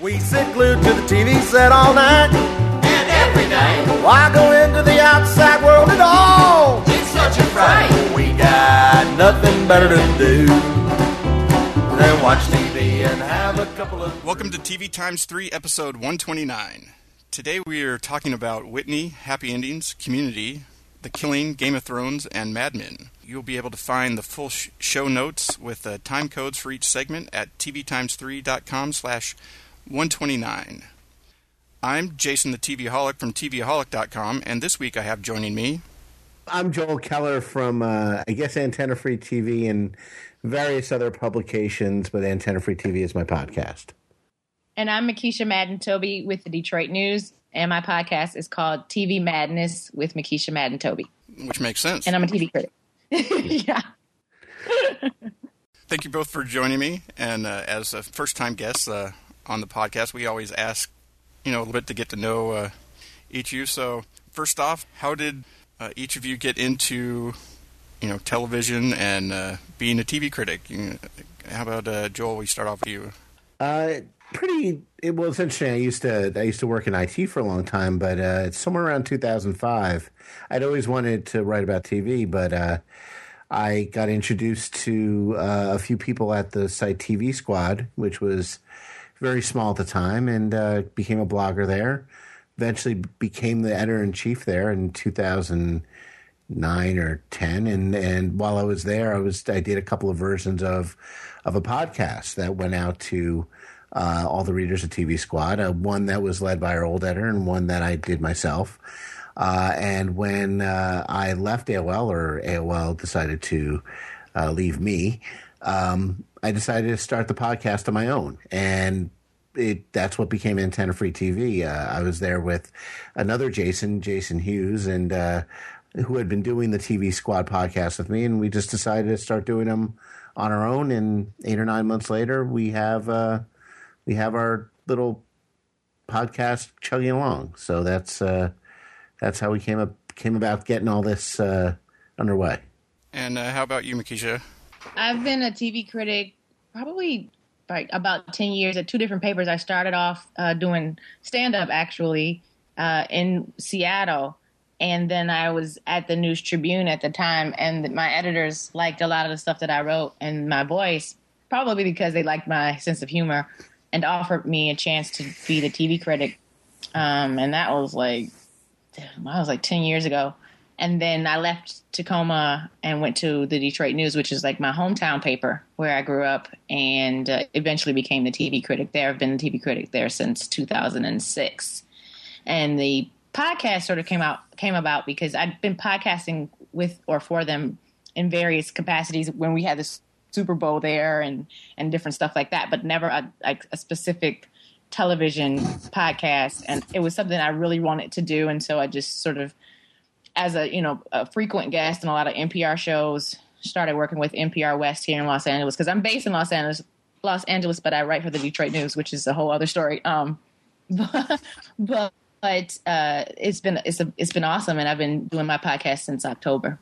We sit glued to the TV set all night. And every night, Why go into the outside world at all? it's such a fright. We got nothing better to do than watch TV and have a couple of. Welcome to TV Times 3, episode 129. Today we are talking about Whitney, Happy Endings, Community, The Killing, Game of Thrones, and Mad Men. You'll be able to find the full sh- show notes with uh, time codes for each segment at tvtimes3.com slash 129. I'm Jason the TVaholic from tvaholic.com, and this week I have joining me I'm Joel Keller from, uh, I guess, Antenna Free TV and various other publications, but Antenna Free TV is my podcast. And I'm Mekeisha Madden Toby with the Detroit News, and my podcast is called TV Madness with Mekeisha Madden Toby. which makes sense. And I'm a TV critic. yeah. Thank you both for joining me. And uh, as a first time guest uh, on the podcast, we always ask, you know, a little bit to get to know uh, each of you. So, first off, how did uh, each of you get into, you know, television and uh, being a TV critic? You how about uh, Joel? We start off with you. Uh, pretty. It was interesting. I used to I used to work in IT for a long time, but uh, it's somewhere around 2005. I'd always wanted to write about TV, but I got introduced to a few people at the site TV Squad, which was very small at the time, and uh, became a blogger there. Eventually, became the editor in chief there in 2009 or 10. And and while I was there, I was I did a couple of versions of of a podcast that went out to uh, all the readers of TV Squad. Uh, one that was led by our old editor, and one that I did myself. Uh, and when uh, I left AOL, or AOL decided to uh, leave me, um, I decided to start the podcast on my own. And it, that's what became Antenna Free TV. Uh, I was there with another Jason, Jason Hughes, and uh, who had been doing the TV Squad podcast with me, and we just decided to start doing them on our own. And eight or nine months later, we have uh, we have our little podcast chugging along. So that's uh, that's how we came up came about getting all this uh, underway. And uh, how about you, Mekeisha? I've been a TV critic probably like about 10 years at two different papers. I started off uh, doing stand up actually uh, in Seattle. And then I was at the News Tribune at the time, and my editors liked a lot of the stuff that I wrote and my voice, probably because they liked my sense of humor, and offered me a chance to be the TV critic. Um, and that was like, I was like 10 years ago. And then I left Tacoma and went to the Detroit News, which is like my hometown paper where I grew up, and uh, eventually became the TV critic there. I've been the TV critic there since 2006. And the podcast sort of came out came about because I'd been podcasting with or for them in various capacities when we had the Super Bowl there and and different stuff like that, but never a, like a specific television podcast. And it was something I really wanted to do, and so I just sort of as a you know a frequent guest in a lot of NPR shows. Started working with NPR West here in Los Angeles because I'm based in Los Angeles, Los Angeles, but I write for the Detroit News, which is a whole other story. Um, but but, but uh, it's been it's a, it's been awesome, and I've been doing my podcast since October.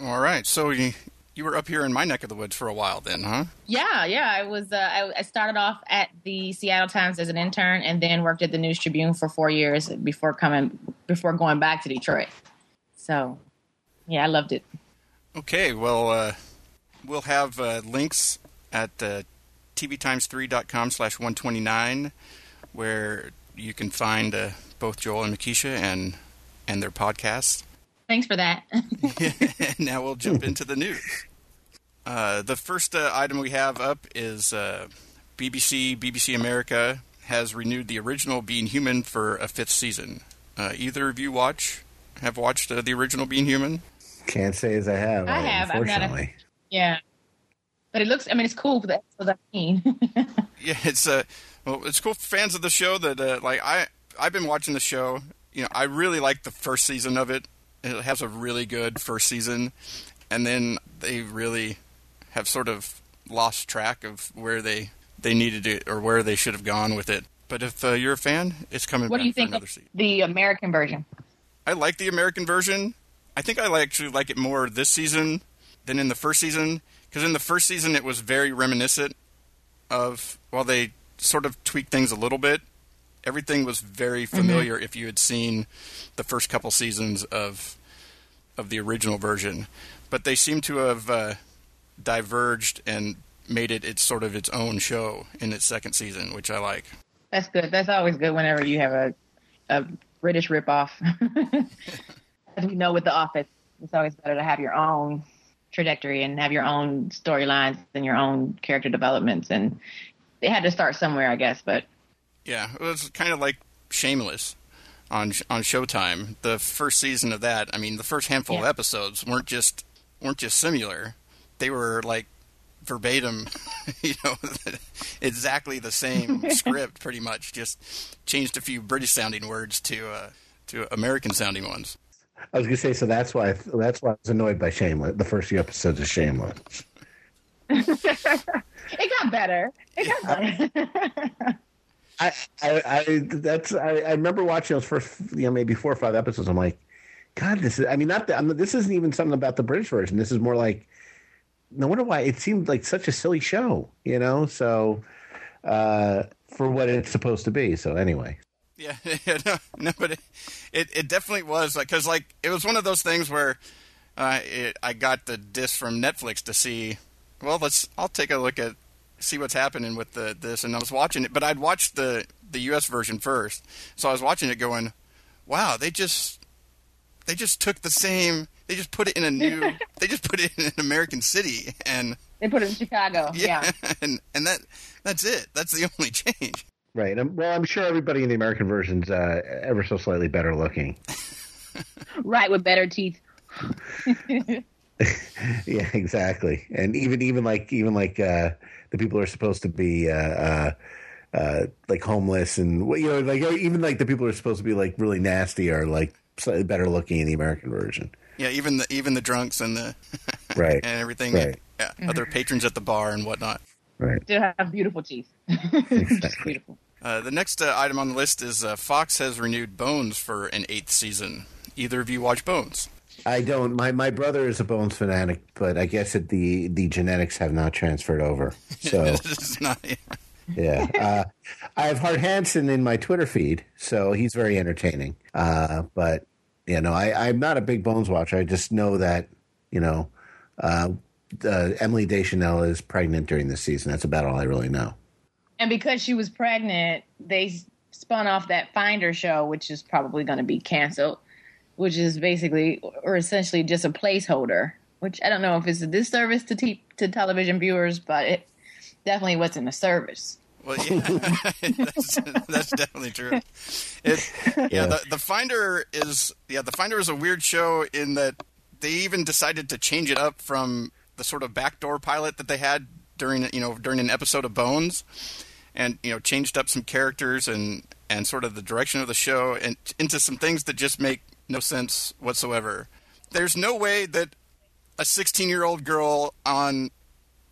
All right. So you, you were up here in my neck of the woods for a while then, huh? Yeah, yeah. I was. Uh, I, I started off at the Seattle Times as an intern, and then worked at the News Tribune for four years before coming before going back to Detroit. So, yeah, I loved it. Okay, well, uh, we'll have uh, links at uh, tvtimes3.com slash 129 where you can find uh, both Joel and Mekeisha and, and their podcasts. Thanks for that. And now we'll jump into the news. Uh, the first uh, item we have up is uh, BBC, BBC America has renewed the original Being Human for a fifth season. Uh, either of you watch have watched uh, the original Being Human? Can't say as I have. I have. I've got a- Unfortunately. yeah, but it looks. I mean, it's cool for the episodes I've seen. Yeah, it's uh, well, it's cool for fans of the show that uh, like I I've been watching the show. You know, I really like the first season of it. It has a really good first season, and then they really have sort of lost track of where they they needed it or where they should have gone with it. But if uh, you're a fan, it's coming what back do you for think of the American version? I like the American version. I think I actually like it more this season than in the first season because in the first season it was very reminiscent of well they sort of tweaked things a little bit. Everything was very familiar if you had seen the first couple seasons of of the original version, but they seem to have uh, diverged and made it its sort of its own show in its second season, which I like. That's good. That's always good whenever you have a a British ripoff. As we know with The Office, it's always better to have your own trajectory and have your own storylines and your own character developments. And they had to start somewhere, I guess. But Yeah, it was kind of like Shameless on on Showtime. The first season of that, I mean, the first handful of episodes weren't just weren't just similar; they were like verbatim, you know, exactly the same script, pretty much. Just changed a few British sounding words to uh, to American sounding ones. I was gonna say, so that's why that's why I was annoyed by Shameless. The first few episodes of Shameless. it got better. It got better. I, I, I that's I, I remember watching those first, you know, maybe four or five episodes. I'm like, God, this is. I mean, not that. I'm, this isn't even something about the British version. This is more like. No wonder why it seemed like such a silly show, you know. So, uh, for what it's supposed to be. So anyway, Yeah, no, no, but it, it, it definitely was like because like it was one of those things where uh, it, I got the disc from Netflix to see. Well, let's I'll take a look at see what's happening with the this, and I was watching it, but I'd watched the the U.S. version first, so I was watching it going, wow, they just they just took the same, they just put it in a new, they just put it in an American city, and they put it in Chicago. yeah, Yeah. and and that that's it, that's the only change. right. Um, well, I'm sure everybody in the American version's uh, ever so slightly better looking. Right, with better teeth. Yeah, exactly. And even even like even like uh, the people who are supposed to be uh, uh, uh, like homeless and you know like even like the people who are supposed to be like really nasty are like slightly better looking in the American version. Yeah, even the even the drunks and the Right. and everything. Right. Yeah, other patrons at the bar and whatnot. Right. Still have beautiful teeth. Just beautiful. Uh, the next uh, item on the list is uh, Fox has renewed Bones for an eighth season. Either of you watch Bones? I don't. My my brother is a Bones fanatic, but I guess that the the genetics have not transferred over. So It's not- yeah, uh, I have Hart Hanson in my Twitter feed, so he's very entertaining. Uh, but you know, I, I'm not a big Bones watcher. I just know that you know uh, uh, Emily Deschanel is pregnant during this season. That's about all I really know. And because she was pregnant, they spun off that Finder show, which is probably going to be canceled, which is basically or essentially just a placeholder. Which I don't know if it's a disservice to te- to television viewers, but it definitely wasn't a service. Well, yeah, that's, that's definitely true. It, yeah, Yeah. the, the Finder is yeah the Finder is a weird show in that they even decided to change it up from the sort of backdoor pilot that they had during you know during an episode of Bones, and you know changed up some characters and and sort of the direction of the show and into some things that just make no sense whatsoever. There's no way that a 16 year old girl on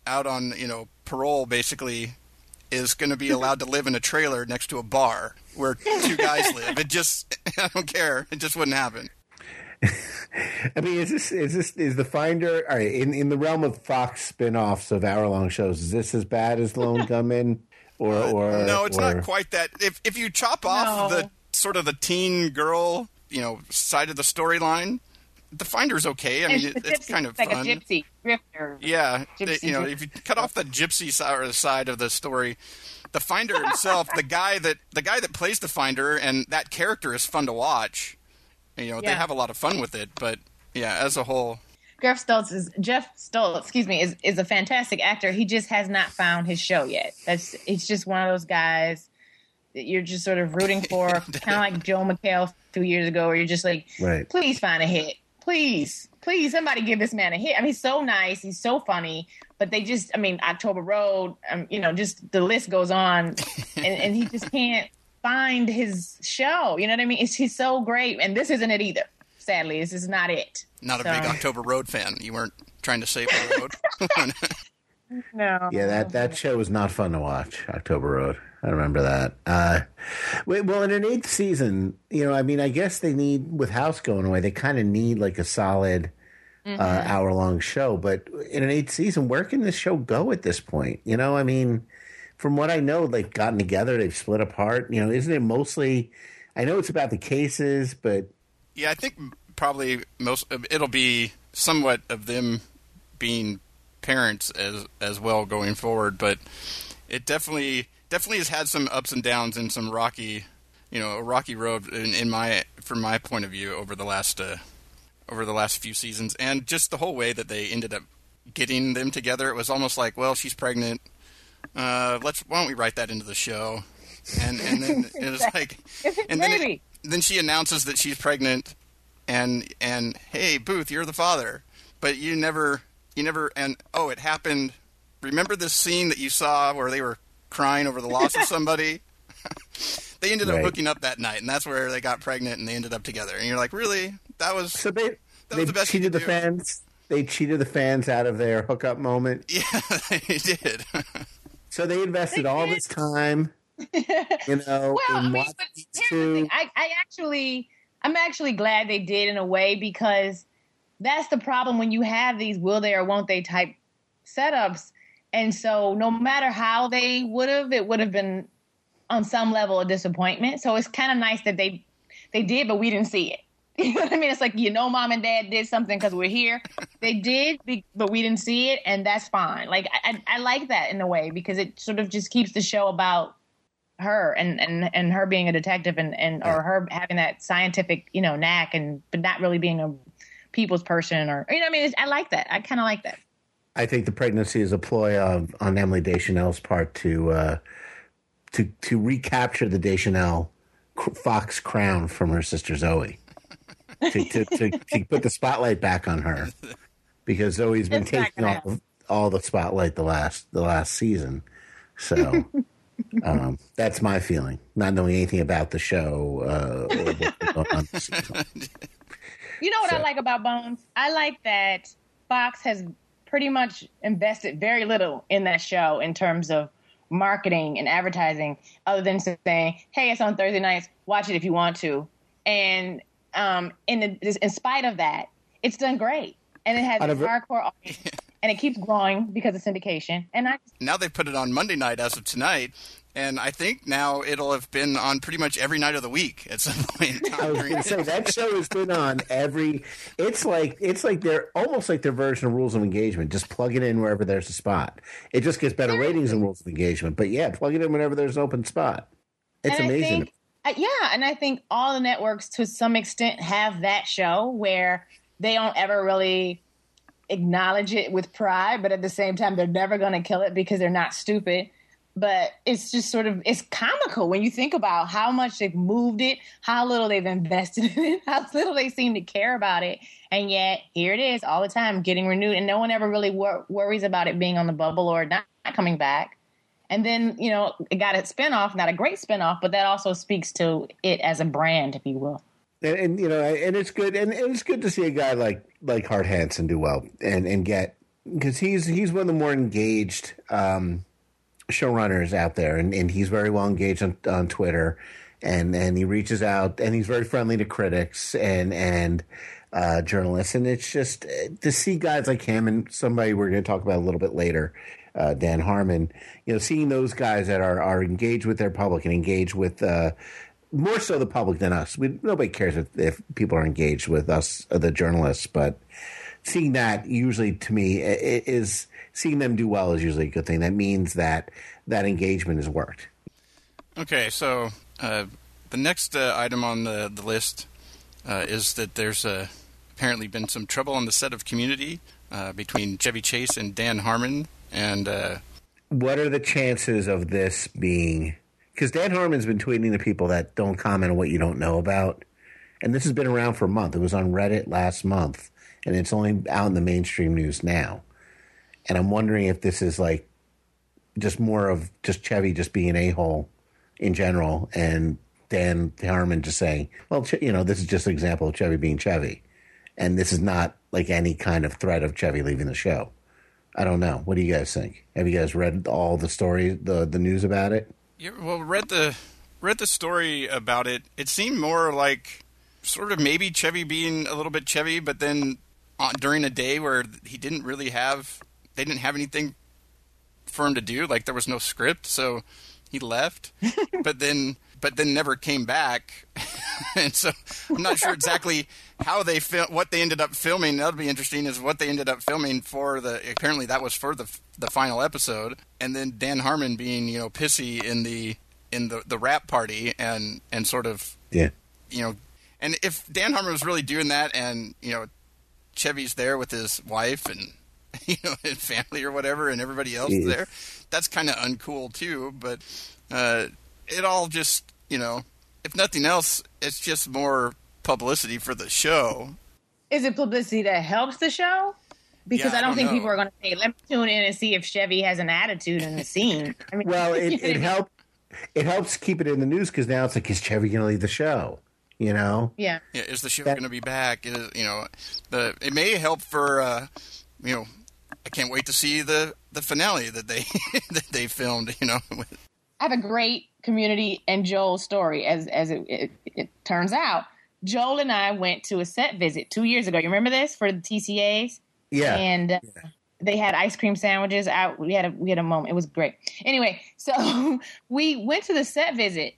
out on you know parole basically is going to be allowed to live in a trailer next to a bar where two guys live. It just I don't care. It just wouldn't happen. I mean, is this is this is the Finder? All right, in in the realm of Fox spin-offs of hour-long shows, is this as bad as Lone Gunmen? Or, uh, or no, it's or, not quite that. If if you chop off No. the sort of the teen girl, you know, side of the storyline, the Finder's okay. I mean, It's it, a it's kind of like fun. a gypsy drifter. Yeah, Gypsy you know, if you cut off the gypsy side side of the story, the finder himself, the guy that the guy that plays the finder, and that character is fun to watch. You know, they have a lot of fun with it, but yeah, as a whole, Geoff Stults is Geoff Stults, excuse me, is is a fantastic actor. He just has not found his show yet. That's it's just one of those guys that you're just sort of rooting for, kind of like Joe McHale two years ago, where you're just like, Right. please find a hit, please, please, somebody give this man a hit. I mean, he's so nice, he's so funny, but they just, I mean, October Road, um, you know, just the list goes on, and, and he just can't find his show. You know what I mean? It's he's so great, and this isn't it either. Sadly, this is not it. not a So- big October Road fan. You weren't trying to save the road. No. Yeah, that that show was not fun to watch. October Road. I remember that. Uh, wait, well, in an eighth season, you know, I mean, I guess they need with House going away, they kind of need like a solid uh, hour long show. But in an eighth season, where can this show go at this point? You know, I mean, from what I know, they've gotten together, they've split apart. You know, isn't it mostly? I know it's about the cases, but Yeah, I think probably most it'll be somewhat of them being parents as as well going forward, but it definitely definitely has had some ups and downs and some rocky, you know, a rocky road in, in my from my point of view over the last uh, over the last few seasons, and just the whole way that they ended up getting them together. It was almost like, well, she's pregnant. Uh, let's why don't we write that into the show? And and then it was like, and then it, then she announces that she's pregnant, and and hey Booth, you're the father, but you never you never and oh it happened. Remember this scene that you saw where they were crying over the loss of somebody? they ended up hooking up that night, and that's where they got pregnant, and they ended up together. And you're like, really? That was so they That they was the best cheated the do. fans. They cheated the fans out of their hookup moment. yeah, they did. So they invested They all did. this time, you know, Well, I mean, but these here's the thing. I, I actually, I'm actually glad they did in a way because that's the problem when you have these will they or won't they type setups. And so, no matter how they would have, it would have been on some level a disappointment. So it's kind of nice that they they did, but we didn't see it. You know what I mean? It's like you know, mom and dad did something because we're here. They did, but we didn't see it, and that's fine. Like I, I, I like that in a way because it sort of just keeps the show about her and and and her being a detective and and or her having that scientific you know knack and but not really being a people's person or you know what I mean. It's, I like that. I kind of like that. I think the pregnancy is a ploy of, on Emily Deschanel's part to uh, to to recapture the Deschanel Fox crown from her sister Zoe, to, to, to, to put the spotlight back on her, because Zoe's been It's taking all the, all the spotlight the last the last season. So um, that's my feeling, not knowing anything about the show uh, or what's going on this season. You know what I like about Bones? I like that Fox has pretty much invested very little in that show in terms of marketing and advertising, other than saying, "Hey, it's on Thursday nights. Watch it if you want to." And um, in the, in spite of that, it's done great, and it has a hardcore audience, and it keeps growing because of syndication. And I now they put it on Monday night as of tonight, and I think now it'll have been on pretty much every night of the week at some point. I was going to say that show has been on every. It's like it's like they're almost like their version of Rules of Engagement. Just plug it in wherever there's a spot. It just gets better ratings than Rules of Engagement. But yeah, plug it in whenever there's an open spot. It's and I amazing. think- uh, yeah, and I think all the networks to some extent have that show where they don't ever really acknowledge it with pride, but at the same time, they're never going to kill it because they're not stupid. But it's just sort of it's comical when you think about how much they've moved it, how little they've invested in it, how little they seem to care about it, and yet here it is all the time getting renewed, and no one ever really wor- worries about it being on the bubble or not coming back. And then, you know, it got a spinoff, not a great spinoff, but that also speaks to it as a brand, if you will. and, and you know, and it's good, and, and it's good to see a guy like like Hart Hanson do well and and get because he's he's one of the more engaged um, showrunners out there, and, and he's very well engaged on, on Twitter, and and he reaches out, and he's very friendly to critics and and uh, journalists, and it's just uh, to see guys like him and somebody we're going to talk about a little bit later. Uh, Dan Harmon, you know, seeing those guys that are, are engaged with their public and engaged with uh, more so the public than us. We, nobody cares if, if people are engaged with us, the journalists, but seeing that usually to me is seeing them do well is usually a good thing. That means that that engagement has worked. Okay, so uh, the next uh, item on the, the list uh, is that there's uh, apparently been some trouble on the set of Community uh, between Chevy Chase and Dan Harmon, and uh, What are the chances of this being? Because Dan Harmon's been tweeting to people that don't comment on what you don't know about, and this has been around for a month. It was on Reddit last month, and it's only out in the mainstream news now. And I'm wondering if this is like just more of just Chevy just being a hole in general, and Dan Harmon just saying, "Well, you know, this is just an example of Chevy being Chevy, and this is not like any kind of threat of Chevy leaving the show." I don't know. What do you guys think? Have you guys read all the stories, the the news about it? Yeah, well, read the read the story about it. It seemed more like sort of maybe Chevy being a little bit Chevy, but then on, during a day where he didn't really have, they didn't have anything for him to do. Like there was no script, so he left. but then but then never came back. and so I'm not sure exactly how they fil- what they ended up filming. That'll be interesting. Is what they ended up filming for the. Apparently, that was for the the final episode. And then Dan Harmon being you know pissy in the in the the wrap party and and sort of Yeah. you know. And if Dan Harmon was really doing that, and you know, Chevy's there with his wife and you know his family or whatever, and everybody else Jeez. there, that's kind of uncool too. But uh, it all just you know, if nothing else, it's just more publicity for the show. Is it publicity that helps the show? Because Yeah, I I don't don't think know. people are going to say, "Let me tune in and see if Chevy has an attitude in the scene." I mean, Well, it, you know what I it mean? helped. It helps keep it in the news because now it's like, is Chevy going to leave the show? You know? Yeah, Yeah, is the show That- going to be back? Is, you know, the it may help for uh, you know. I can't wait to see the the finale that they that they filmed. You know, I have a great community and Joel story. As as it, it, it turns out, Joel and I went to a set visit two years ago. You remember this for the TCAs? Yeah. and uh, they had ice cream sandwiches out. We had a we had a moment. It was great. Anyway, so we went to the set visit,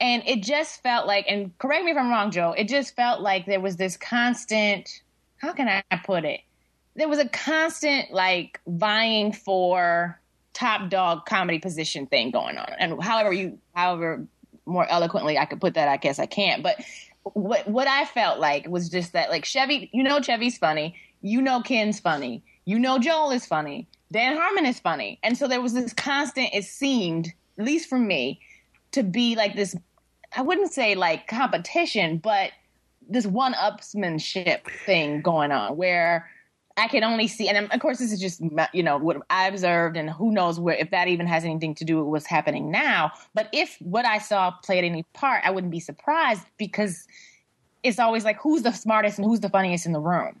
and it just felt like. And correct me if I'm wrong, Joe. It just felt like there was this constant. How can I put it? There was a constant like vying for top dog comedy position thing going on, and however you, however more eloquently I could put that, I guess I can't. But what what I felt like was just that like Chevy, you know Chevy's funny, you know Ken's funny, you know Joel is funny, Dan Harmon is funny, and so there was this constant. It seemed, at least for me, to be like this. I wouldn't say like competition, but this one upsmanship thing going on where I can only see, and um, of course, this is just you know what I observed, and who knows where if that even has anything to do with what's happening now. But if what I saw played any part, I wouldn't be surprised because it's always like who's the smartest and who's the funniest in the room.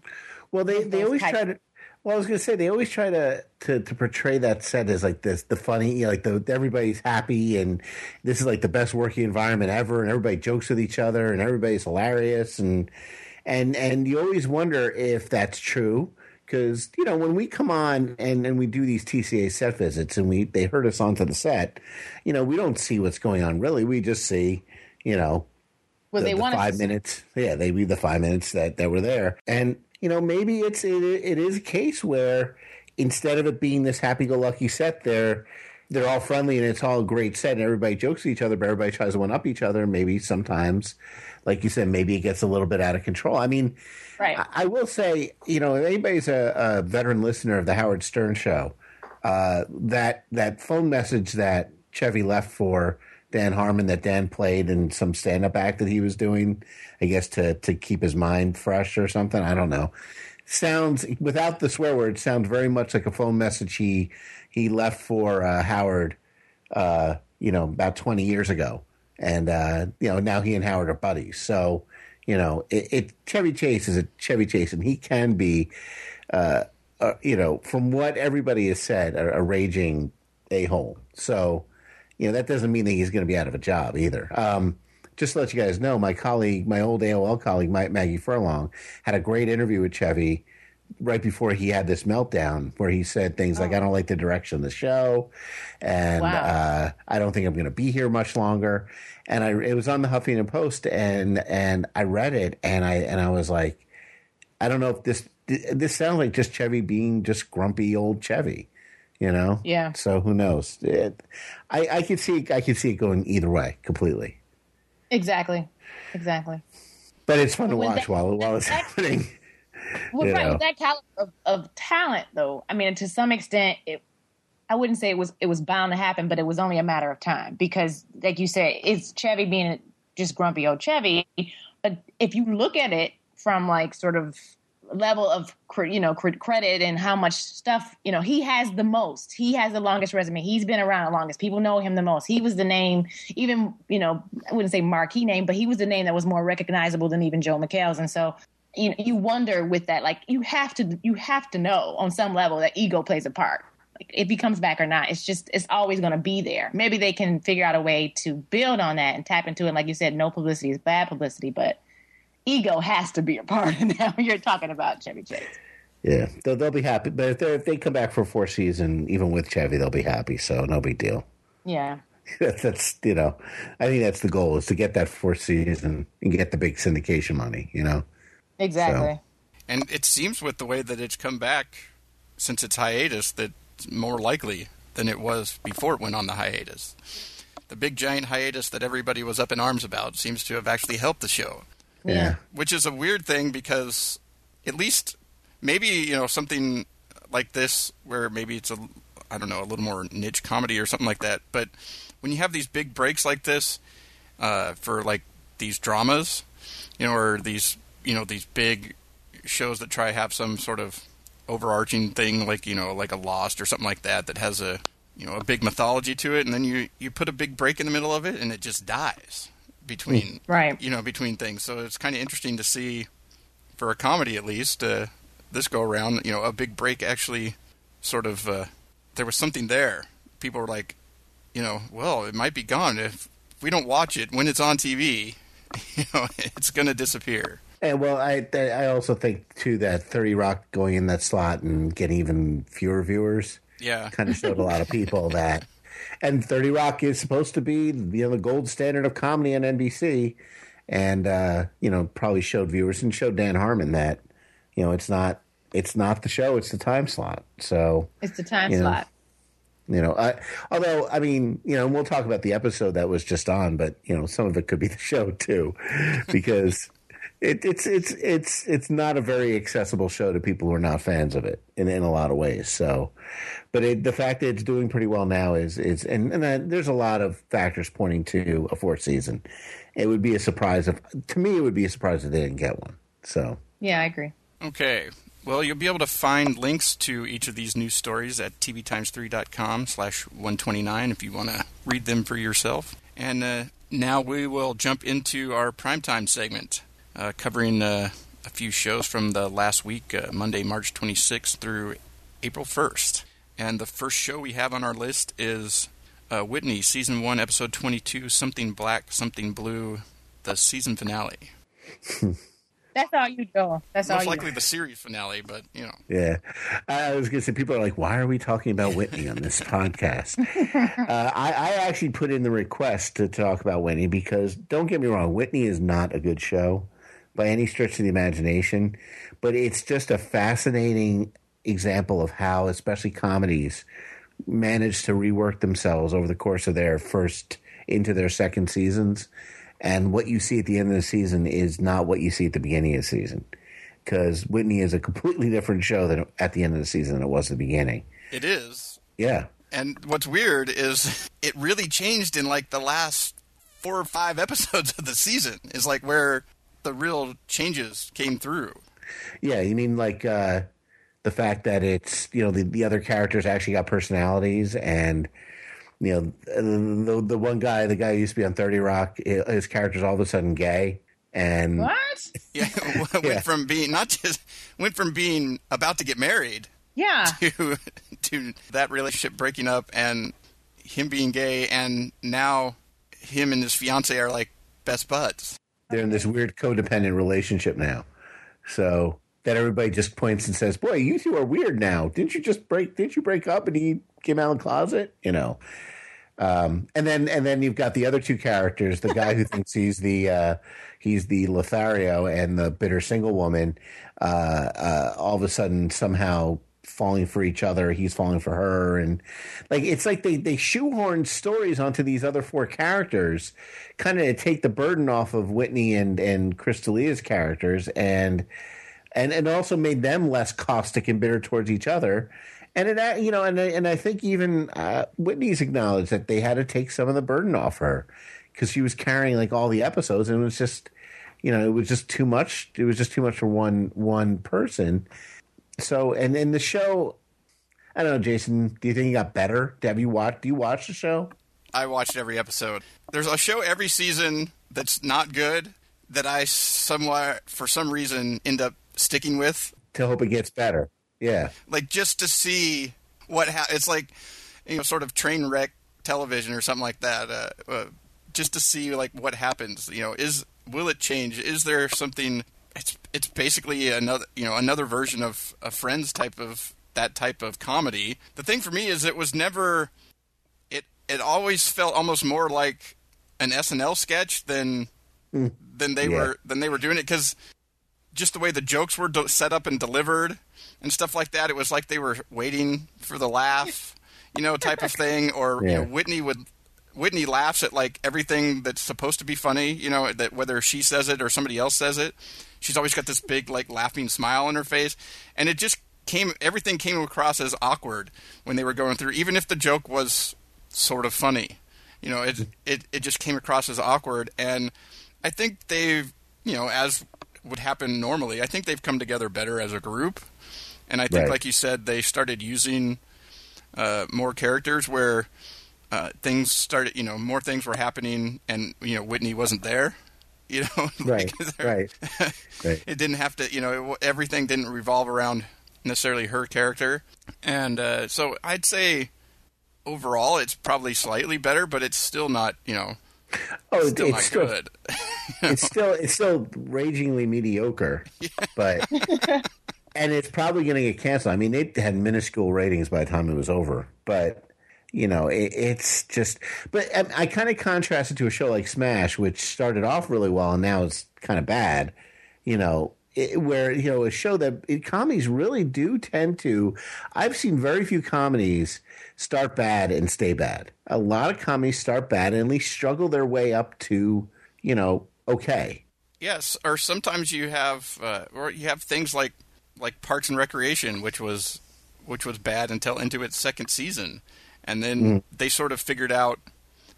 Well, they, they always try to. Well, I was going to say they always try to, to to portray that set as like this the funny, you know, like the everybody's happy and this is like the best working environment ever, and everybody jokes with each other and everybody's hilarious and and and you always wonder if that's true because you know when we come on and and we do these TCA set visits and we they herd us onto the set, you know, we don't see what's going on really. We just see, you know, Well, the, they the want five minutes. Yeah, they read the five minutes that, that were there. And, you know, maybe it's it, it is a case where instead of it being this happy go lucky set, they're they're all friendly and it's all a great set and everybody jokes with each other, but everybody tries to one up each other. Maybe sometimes, like you said, maybe it gets a little bit out of control. I mean, right. I, I will say, you know, if anybody's a, a veteran listener of the Howard Stern show, uh, that that phone message that Chevy left for Dan Harmon that Dan played in some stand up act that he was doing, I guess to to keep his mind fresh or something. I don't know. Sounds without the swear word sounds very much like a phone message he he left for uh, Howard, uh, you know, about twenty years ago, and uh, you know now he and Howard are buddies. So you know, it, it Chevy Chase is a Chevy Chase, and he can be, uh, uh, you know, from what everybody has said, a, a raging a hole. So, you know, that doesn't mean that he's going to be out of a job either. Um, just to let you guys know, my colleague, my old AOL colleague, Maggie Furlong, had a great interview with Chevy right before he had this meltdown where he said things like, I don't like the direction of the show. And Wow. uh, I don't think I'm going to be here much longer. And I, it was on the Huffington Post and, and I read it and I, and I was like, I don't know if this, this sounds like just Chevy being just grumpy old Chevy, you know? Yeah. So who knows? It, I, I could see, I could see it going either way completely. Exactly. Exactly. But it's fun to watch that- while while it's that- happening. Well, right, know. that caliber of, of talent, though, I mean, to some extent, it, I wouldn't say it was it was bound to happen, but it was only a matter of time because, like you said, it's Chevy being just grumpy old Chevy. But if you look at it from like sort of level of you know credit and how much stuff you know he has the most he has the longest resume he's been around the longest people know him the most he was the name even you know i wouldn't say marquee name but he was the name that was more recognizable than even joe mchale's and so you know you wonder with that like you have to you have to know on some level that ego plays a part like, if he comes back or not it's just it's always going to be there maybe they can figure out a way to build on that and tap into it like you said no publicity is bad publicity but ego has to be a part of that when you're talking about chevy chase Yeah, they'll, they'll be happy. But if, they if they come back for four fourth season, even with Chevy, they'll be happy. So no big deal. Yeah. that's you know, I think that's the goal is to get that fourth season and get the big syndication money. You know. Exactly. And it seems with the way that it's come back since its hiatus that it's more likely than it was before it went on the hiatus. The big giant hiatus that everybody was up in arms about seems to have actually helped the show. Yeah. which is a weird thing because at least maybe you know something like this where maybe it's a I don't know a little more niche comedy or something like that. But when you have these big breaks like this uh, for like these dramas, you know, or these you know these big shows that try to have some sort of overarching thing like you know like a Lost or something like that that has a you know a big mythology to it, and then you you put a big break in the middle of it and it just dies between Right. you know between things. So it's kind of interesting to see for a comedy at least uh, this go around. You know, a big break actually sort of uh, there was something there. People were like, you know, well, it might be gone if we don't watch it when it's on TV. You know, it's going to disappear. And well, I I also think too that Thirty Rock going in that slot and getting even fewer viewers Yeah, kind of showed a lot of people that. And Thirty Rock is supposed to be you know the gold standard of comedy on NBC, and uh, you know probably showed viewers and showed Dan Harmon that you know it's not it's not the show it's the time slot. So It's the time Yeah. slot. you know, I, although I mean, you know, we'll talk about the episode that was just on, but you know, some of it could be the show too, because it, it's it's it's it's not a very accessible show to people who are not fans of it in in a lot of ways. So, but it, the fact that it's doing pretty well now is is and and then there's a lot of factors pointing to a fourth season. It would be a surprise if to me it would be a surprise if they didn't get one. So Yeah, I agree. Okay. Well, you'll be able to find links to each of these news stories at tvtimes3.com slash 129 if you want to read them for yourself. And uh, now we will jump into our primetime segment, uh, covering uh, a few shows from the last week, uh, Monday, March 26th through April 1st. And the first show we have on our list is uh, Whitney, Season 1, Episode 22, Something Black, Something Blue, the season finale. That's all you do. That's all Most you likely the series finale, but, you know. Yeah, I was going to say people are like, "Why are we talking about Whitney on this podcast?" uh, I, I actually put in the request to talk about Whitney because don't get me wrong, Whitney is not a good show by any stretch of the imagination, but it's just a fascinating example of how, especially comedies, manage to rework themselves over the course of their first into their second seasons. And what you see at the end of the season is not what you see at the beginning of the season because Whitney is a completely different show than at the end of the season than it was at the beginning. It is. Yeah. And what's weird is it really changed in like the last four or five episodes of the season. Is like where the real changes came through. Yeah. You mean like uh, the fact that it's, you know, the, the other characters actually got personalities and, you know, the, the one guy, the guy who used to be on 30 Rock, his character's all of a sudden gay. And What? Yeah, went Yeah. from being not just went from being about to get married Yeah. to to that relationship breaking up and him being gay, and now him and his fiance are like best buds. They're in this weird codependent relationship now. So that everybody just points and says, "Boy, you two are weird now. Didn't you just break? Didn't you break up and he came out of the closet?" You know. Um, and then and then you've got the other two characters: the guy who thinks he's the uh, he's the Lothario and the bitter single woman. Uh, uh, all of a sudden, somehow falling for each other. He's falling for her, and like it's like they they shoehorn stories onto these other four characters, kind of to take the burden off of Whitney and and Chris D'Elia's characters, and and and also made them less caustic and bitter towards each other. And it, uh, you know, and and I think even uh, Whitney's acknowledged that they had to take some of the burden off her because she was carrying like all the episodes, and it was just, you know, it was just too much. It was just too much for one one person. So, and in the show, I don't know, Jason. Do you think it got better? Have you watched? Do you watch the show? I watched every episode. There's a show every season that's not good that I somewhat for some reason end up sticking with To hope it gets better. Yeah, like just to see what ha- it's like you know sort of train wreck television or something like that uh, uh, just to see like what happens you know is will it change is there something it's it's basically another you know another version of a Friends type of that type of comedy. The thing for me is it was never it it always felt almost more like an SNL sketch than hmm. than they Yeah. were than they were doing it because just the way the jokes were do- set up and delivered and stuff like that, it was like they were waiting for the laugh, you know, type of thing. Or you know, Whitney would Whitney laughs at like everything that's supposed to be funny, you know, that whether she says it or somebody else says it, she's always got this big like laughing smile on her face, and it just came everything came across as awkward when they were going through, even if the joke was sort of funny. You know, it it it just came across as awkward, and I think they've you know as would happen normally. I think they've come together better as a group, and I think, Right. like you said, they started using uh, more characters where uh, things started. You know, more things were happening, and you know Whitney wasn't there. You know, Right, Like, right, right. it didn't have to. You know, it, everything didn't revolve around necessarily her character, and uh, so I'd say overall it's probably slightly better, but it's still not. You know, Oh, it- still it's still good. it's still it's still ragingly mediocre, but and it's probably going to get canceled. I mean, it had minuscule ratings by the time it was over, but you know, it, it's just. But I, I kind of contrast it to a show like Smash, which started off really well and now it's kind of bad. You know, it, where you know a show that it, comedies really do tend to. I've seen very few comedies start bad and stay bad. A lot of comedies start bad and at least struggle their way up to you know okay. Yes, or sometimes you have, uh, or you have things like like Parks and Recreation, which was which was bad until into its second season, and then Mm. they sort of figured out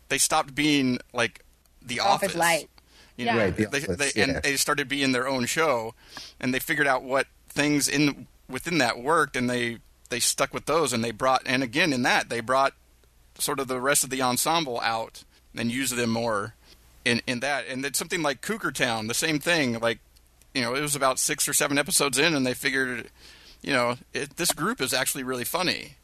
they stopped being like the Office Office, Light. You Yeah. know, Right, The they, Office, they, yeah. and they started being their own show, and they figured out what things in within that worked, and they they stuck with those, and they brought, and again in that they brought sort of the rest of the ensemble out and used them more in in that. And it's something like Cougar Town, the same thing. Like, you know, it was about six or seven episodes in, and they figured, you know, it, this group is actually really funny.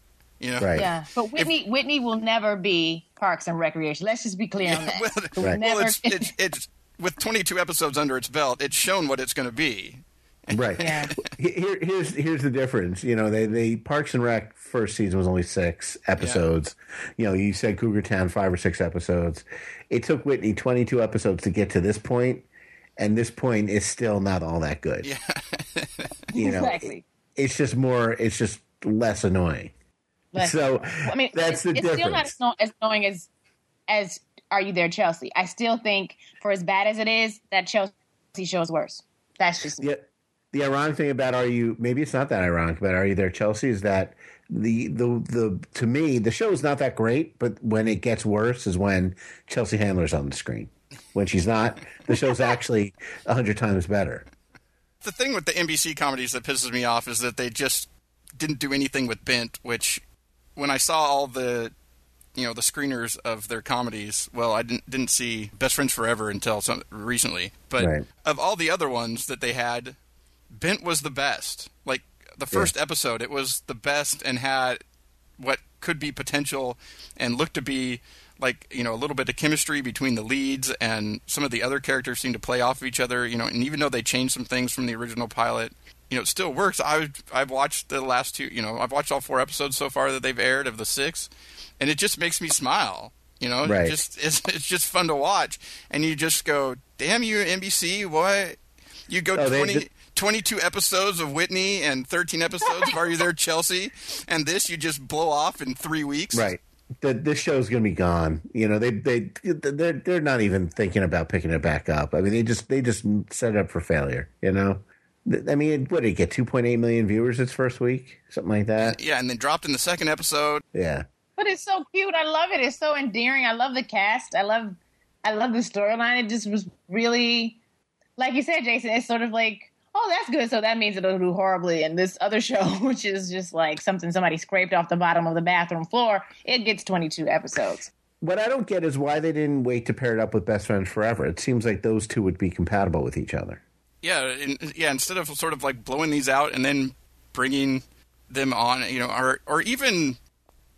You know, Right. Yeah, but Whitney Whitney will never be Parks and Recreation. Let's just be clear on that. well, It will Right. well, it's, it's it's with 22 episodes under its belt, it's shown what it's going to be. Right. Yeah. Here, here's here's the difference. You know, they they Parks and Rec first season was only six episodes. You know, you said Cougar Town five or six episodes. It took Whitney twenty two episodes to get to this point, and this point is still not all that good. Yeah. You know, exactly. it's just more. It's just less annoying. Less- So I mean, that's it's, the it's still not as anno- as annoying as as Are You There, Chelsea? I still think, for as bad as it is, that Chelsea show is worse. That's just me. Yeah. The ironic thing about Are You maybe it's not that ironic but Are You There Chelsea is that the the the to me the show is not that great, but when it gets worse is when Chelsea Handler's on the screen. When she's not, the show's actually a hundred times better. the thing with the NBC comedies that pisses me off is that they just didn't do anything with Bent, which when I saw all the you know the screeners of their comedies, well, I didn't didn't see Best Friends Forever until some, recently. But Right. of all the other ones that they had, Bent was the best. Like the first episode, it was the best and had what could be potential and looked to be like you know a little bit of chemistry between the leads and some of the other characters seemed to play off of each other you know and even though they changed some things from the original pilot you know it still works i i've watched the last two you know i've watched all four episodes so far that they've aired of the six and it just makes me smile you know Right. it just it's, it's just fun to watch and you just go damn you nbc what you go Oh, 20 they- 22 episodes of Whitney and 13 episodes of Are You There, Chelsea? And this you just blow off in three weeks? Right. The, this show's going to be gone. You know, they they they're they're not even thinking about picking it back up. I mean, they just they just set it up for failure. You know, I mean, what did it get? Two point eight million viewers its first week, something like that. Yeah, and then dropped in the second episode. Yeah. But it's so cute. I love it. It's so endearing. I love the cast. I love I love the storyline. It just was really like you said, Jason, it's sort of like, oh, that's good. So that means it'll do horribly. And this other show, which is just like something somebody scraped off the bottom of the bathroom floor, it gets 22 episodes. What I don't get is why they didn't wait to pair it up with Best Friends Forever. It seems like those two would be compatible with each other. Yeah, and, yeah. Instead of sort of like blowing these out and then bringing them on, you know, or or even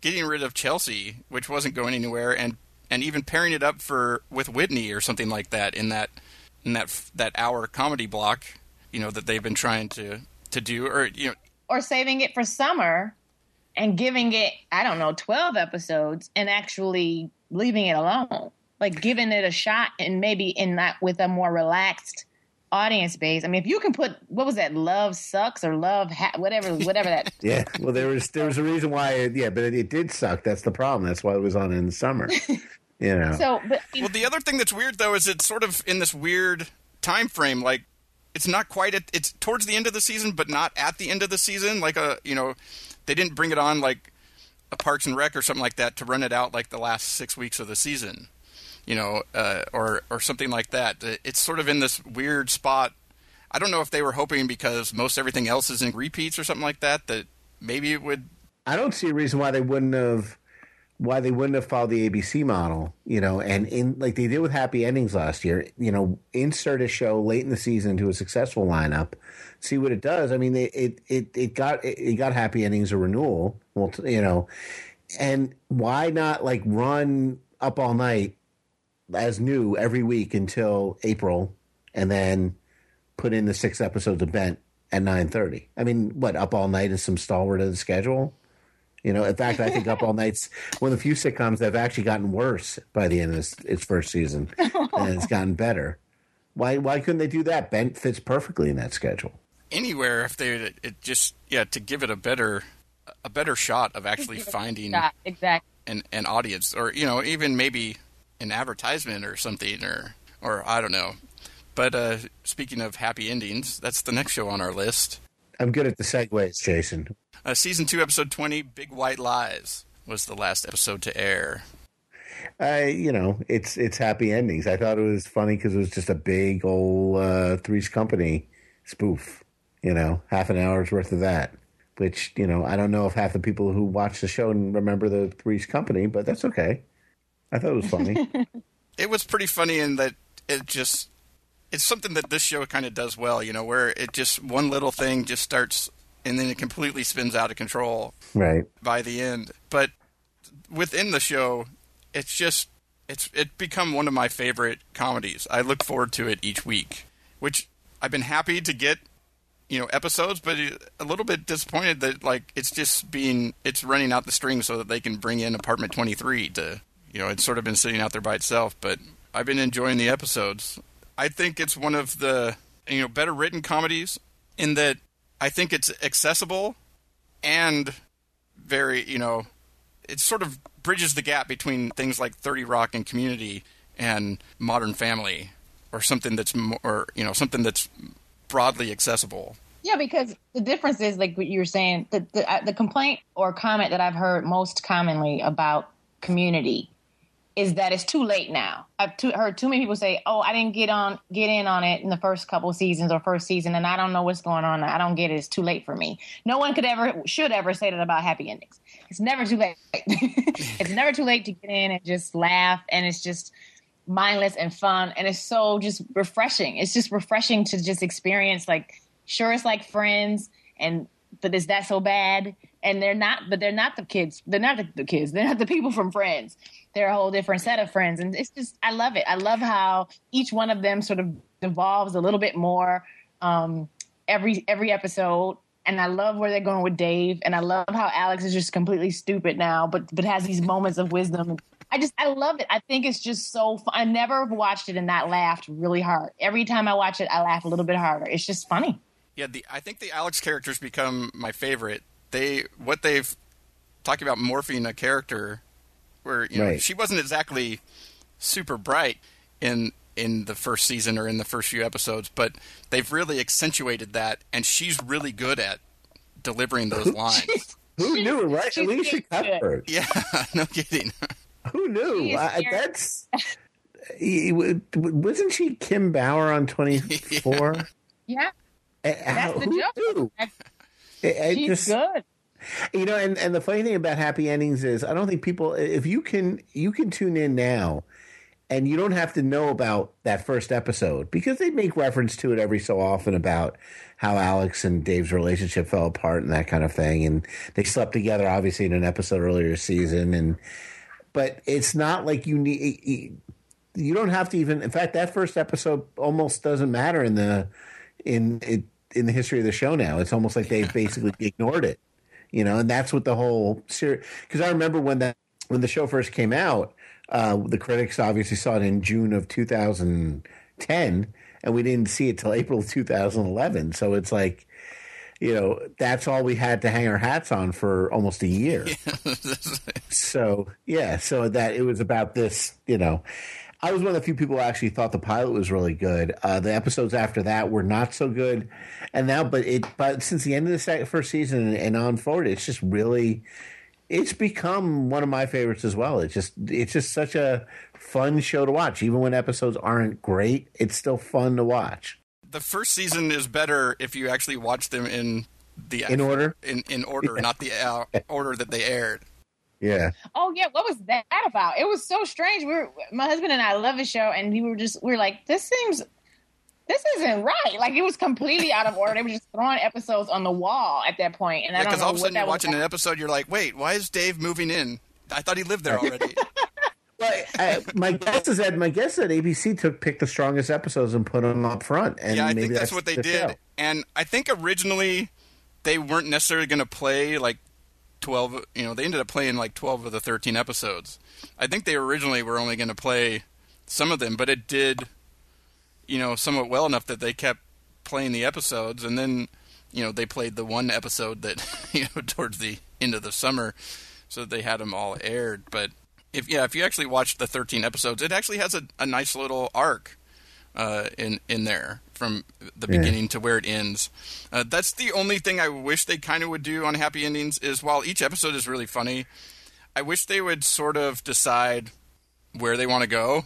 getting rid of Chelsea, which wasn't going anywhere, and and even pairing it up for with Whitney or something like that in that in that that hour comedy block. you know that they've been trying to to do, or you know, or saving it for summer and giving it I don't know twelve episodes and actually leaving it alone, like giving it a shot and maybe in that with a more relaxed audience base. I mean, if you can put what was that, love sucks or love ha- whatever, whatever that. yeah, well, there was there was a reason why. It, yeah, but it, it, did suck. That's the problem. That's why it was on in the summer. You know. So, but, well, the other thing that's weird though is it's sort of in this weird time frame. Like, it's not quite at it's towards the end of the season, but not at the end of the season. Like a you know, they didn't bring it on like a Parks and Rec or something like that to run it out like the last six weeks of the season you know, uh, or or something like that. It's sort of in this weird spot. I don't know if they were hoping because most everything else is in repeats or something like that that maybe it would. I don't see a reason why they wouldn't have why they wouldn't have followed the ABC model, you know, and in like they did with Happy Endings last year, you know, insert a show late in the season to a successful lineup, see what it does. I mean, it it it, it got it got Happy Endings a renewal, well, you know, and why not like run up all night as new every week until April, and then put in the six episodes of Bent at nine thirty. I mean, what up all night is some stalwart of the schedule. You know, in fact, I think Up All Night's one of the few sitcoms that have actually gotten worse by the end of its, its first season, and it's gotten better. Why why couldn't they do that? Bent fits perfectly in that schedule. Anywhere if they it just yeah to give it a better a better shot of actually finding exactly an an audience or you know even maybe an advertisement or something, or or I don't know. But uh, speaking of happy endings, that's the next show on our list. I'm good at the segues, Jason. Uh, season two, episode twenty, "Big White Lies," was the last episode to air. I, you know, it's it's happy endings. I thought it was funny because it was just a big old uh, Three's Company spoof. You know, half an hour's worth of that. Which you know, I don't know if half the people who watch the show remember the Three's Company, but that's okay. I thought it was funny. it was pretty funny in that it just it's something that this show kind of does well, you know, where it just one little thing just starts and then it completely spins out of control right by the end. But within the show, it's just it's it become one of my favorite comedies. I look forward to it each week, which I've been happy to get you know episodes, but a little bit disappointed that like it's just being it's running out the string so that they can bring in Apartment Twenty Three to you know, it's sort of been sitting out there by itself, but I've been enjoying the episodes. I think it's one of the you know better written comedies in that I think it's accessible and very you know it sort of bridges the gap between things like 30 Rock and Community and Modern Family or something that's more you know something that's broadly accessible. Yeah, because the difference is like what you were saying. The the, uh, the complaint or comment that I've heard most commonly about Community is that it's too late now. I've too, heard too many people say, "Oh, I didn't get on get in on it in the first couple seasons or first season, and I don't know what's going on. I don't get it. It's too late for me." No one could ever should ever say that about happy endings. It's never too late. it's never too late to get in and just laugh, and it's just mindless and fun, and it's so just refreshing. It's just refreshing to just experience. Like, sure, it's like Friends, and but is that so bad? And they're not, but they're not the kids. They're not the, the kids. They're not the people from Friends they're a whole different set of friends. And it's just, I love it. I love how each one of them sort of evolves a little bit more um, every every episode. And I love where they're going with Dave. And I love how Alex is just completely stupid now, but but has these moments of wisdom. I just I love it. I think it's just so fun. I never watched it and not laughed really hard. Every time I watch it, I laugh a little bit harder. It's just funny. Yeah, the I think the Alex characters become my favorite. They what they've talking about morphing a character where you know right. she wasn't exactly super bright in in the first season or in the first few episodes, but they've really accentuated that, and she's really good at delivering those lines. Who knew, right? Elisha Cuthbert. Yeah, no kidding. Who knew? I, that's wasn't she Kim Bauer on Twenty Four? Yeah, yeah. that's the joke. She's just, good. You know, and, and the funny thing about happy endings is I don't think people if you can you can tune in now and you don't have to know about that first episode because they make reference to it every so often about how Alex and Dave's relationship fell apart and that kind of thing. And they slept together obviously in an episode earlier season. And but it's not like you need you don't have to even in fact that first episode almost doesn't matter in the in it, in the history of the show. Now. It's almost like they've basically ignored it, you know, and that's what the whole series. Because I remember when that when the show first came out, uh, the critics obviously saw it in June of 2010, and we didn't see it till April 2011. So it's like you know, that's all we had to hang our hats on for almost a year. so, yeah, so that it was about this, you know. I was one of the few people who actually thought the pilot was really good. Uh, the episodes after that were not so good, and now, but it, but since the end of the second, first season and, on forward, it's just really, it's become one of my favorites as well. It's just, it's just such a fun show to watch. Even when episodes aren't great, it's still fun to watch the first season is better if you actually watch them in the in order in in order, yeah. not the uh, order that they aired. Yeah. Oh yeah, what was that about? It was so strange. We were my husband and I love the show, and we were just we were like, this seems. This isn't right. Like it was completely out of order. They were just throwing episodes on the wall at that point. point, and yeah, I don't. Because all of a sudden you're watching an episode, you're like, "Wait, why is Dave moving in? I thought he lived there already." Well, I, my guess is that my guess is that ABC took picked the strongest episodes and put them up front. And yeah, I think that's, that's what they the did. Show. And I think originally they weren't necessarily going to play like twelve. You know, they ended up playing like twelve of the thirteen episodes. I think they originally were only going to play some of them, but it did, you know, somewhat well enough that they kept playing the episodes, and then you know they played the one episode that you know towards the end of the summer, so they had them all aired. But if yeah, if you actually watch the 13 episodes, it actually has a, a nice little arc uh, in in there from the yeah. beginning to where it ends. Uh, that's the only thing I wish they kind of would do on Happy Endings. Is while each episode is really funny, I wish they would sort of decide where they want to go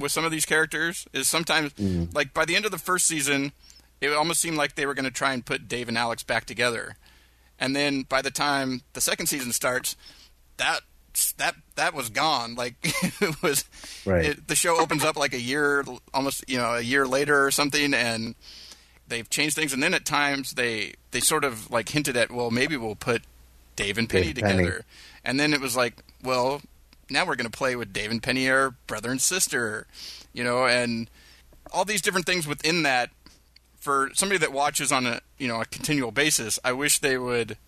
with some of these characters. Is sometimes mm. like by the end of the first season, it almost seemed like they were going to try and put Dave and Alex back together, and then by the time the second season starts, that that that was gone. Like it was, right. It, the show opens up like a year, almost you know a year later or something, and they've changed things. And then at times they they sort of like hinted at, well, maybe we'll put Dave and Penny Dave together, Penny. and then it was like, well, now we're going to play with Dave and Penny are brother and sister, you know, and all these different things within that. For somebody that watches on a you know a continual basis, I wish they would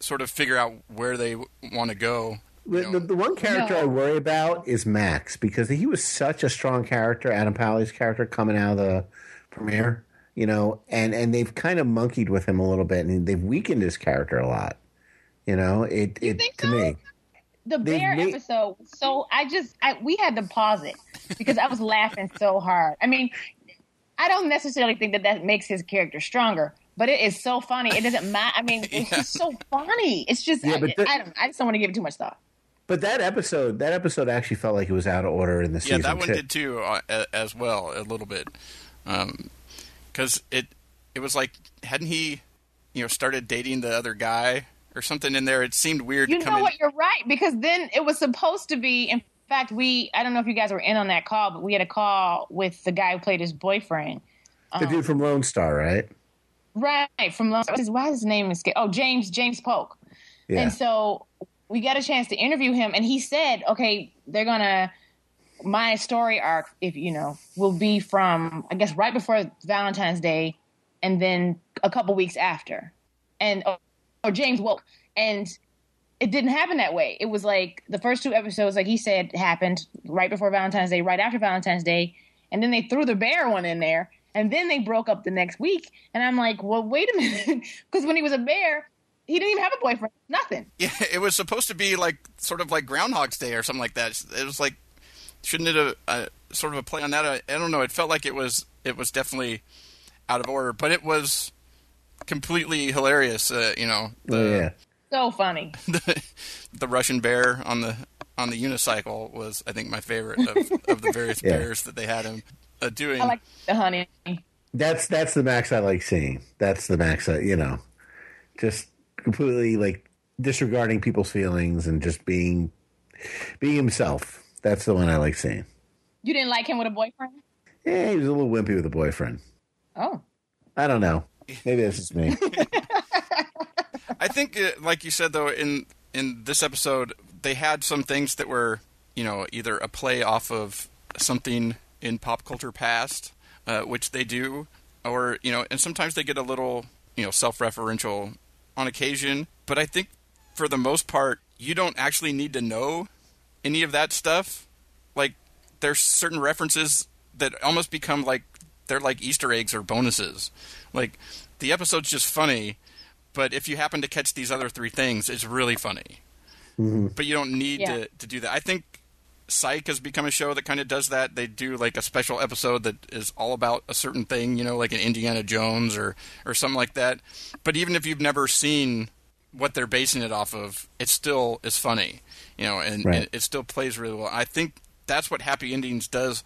sort of figure out where they want to go the, the, the, one character no. I worry about is Max because he was such a strong character, Adam Pally's character coming out of the premiere, you know, and, and they've kind of monkeyed with him a little bit and they've weakened his character a lot. You know, it, you it to so? me. The bear made, episode, so I just I, we had to pause it because I was laughing so hard. I mean, I don't necessarily think that that makes his character stronger, but it is so funny. It doesn't matter. I mean, it's just so funny. It's just yeah, I, the, I, don't. I just don't want to give it too much thought. But that episode, that episode actually felt like it was out of order in the season. Yeah, that one too. did too, uh, as well, a little bit, because um, it it was like hadn't he, you know, started dating the other guy or something in there? It seemed weird. You know in. what? You're right because then it was supposed to be. In fact, we I don't know if you guys were in on that call, but we had a call with the guy who played his boyfriend. The um, dude from Lone Star, right? Right from Lone Star. Why his name is oh James James Wolk. Yeah. And so we got a chance to interview him, and he said, "Okay, they're gonna." My story arc, if you know, will be from I guess right before Valentine's Day, and then a couple weeks after, and or, or James Wolk, and it didn't happen that way. It was like the first two episodes, like he said, happened right before Valentine's Day, right after Valentine's Day, and then they threw the bear one in there, and then they broke up the next week. And I'm like, well, wait a minute, because when he was a bear, he didn't even have a boyfriend. Nothing. Yeah, it was supposed to be like sort of like Groundhog's Day or something like that. It was like, shouldn't it have uh, sort of a play on that? I, I, don't know. It felt like it was it was definitely out of order, but it was completely hilarious. Uh, you know, the, yeah, so funny. The, the, Russian bear on the on the unicycle was, I think, my favorite of, of the various yeah. bears that they had him uh, doing. I like the honey. That's that's the max I like seeing. That's the max. I, you know, just completely like disregarding people's feelings and just being being himself. That's the one I like seeing. You didn't like him with a boyfriend? Yeah, he was a little wimpy with a boyfriend. Oh. I don't know. Maybe that's just me. I think, uh, like you said, though, in in this episode, they had some things that were, you know, either a play off of something in pop culture past, uh, which they do, or you know, and sometimes they get a little you know self-referential on occasion. But I think for the most part, you don't actually need to know any of that stuff. Like there's certain references that almost become like they're like Easter eggs or bonuses. Like the episode's just funny, but if you happen to catch these other three things, it's really funny. Mm-hmm. But you don't need Yeah. to, to do that. I think Psych has become a show that kind of does that. They do like a special episode that is all about a certain thing, you know, like an Indiana Jones or or something like that. But even if you've never seen what they're basing it off of, it still is funny, you know, and, Right. and it still plays really well. I think that's what Happy Endings does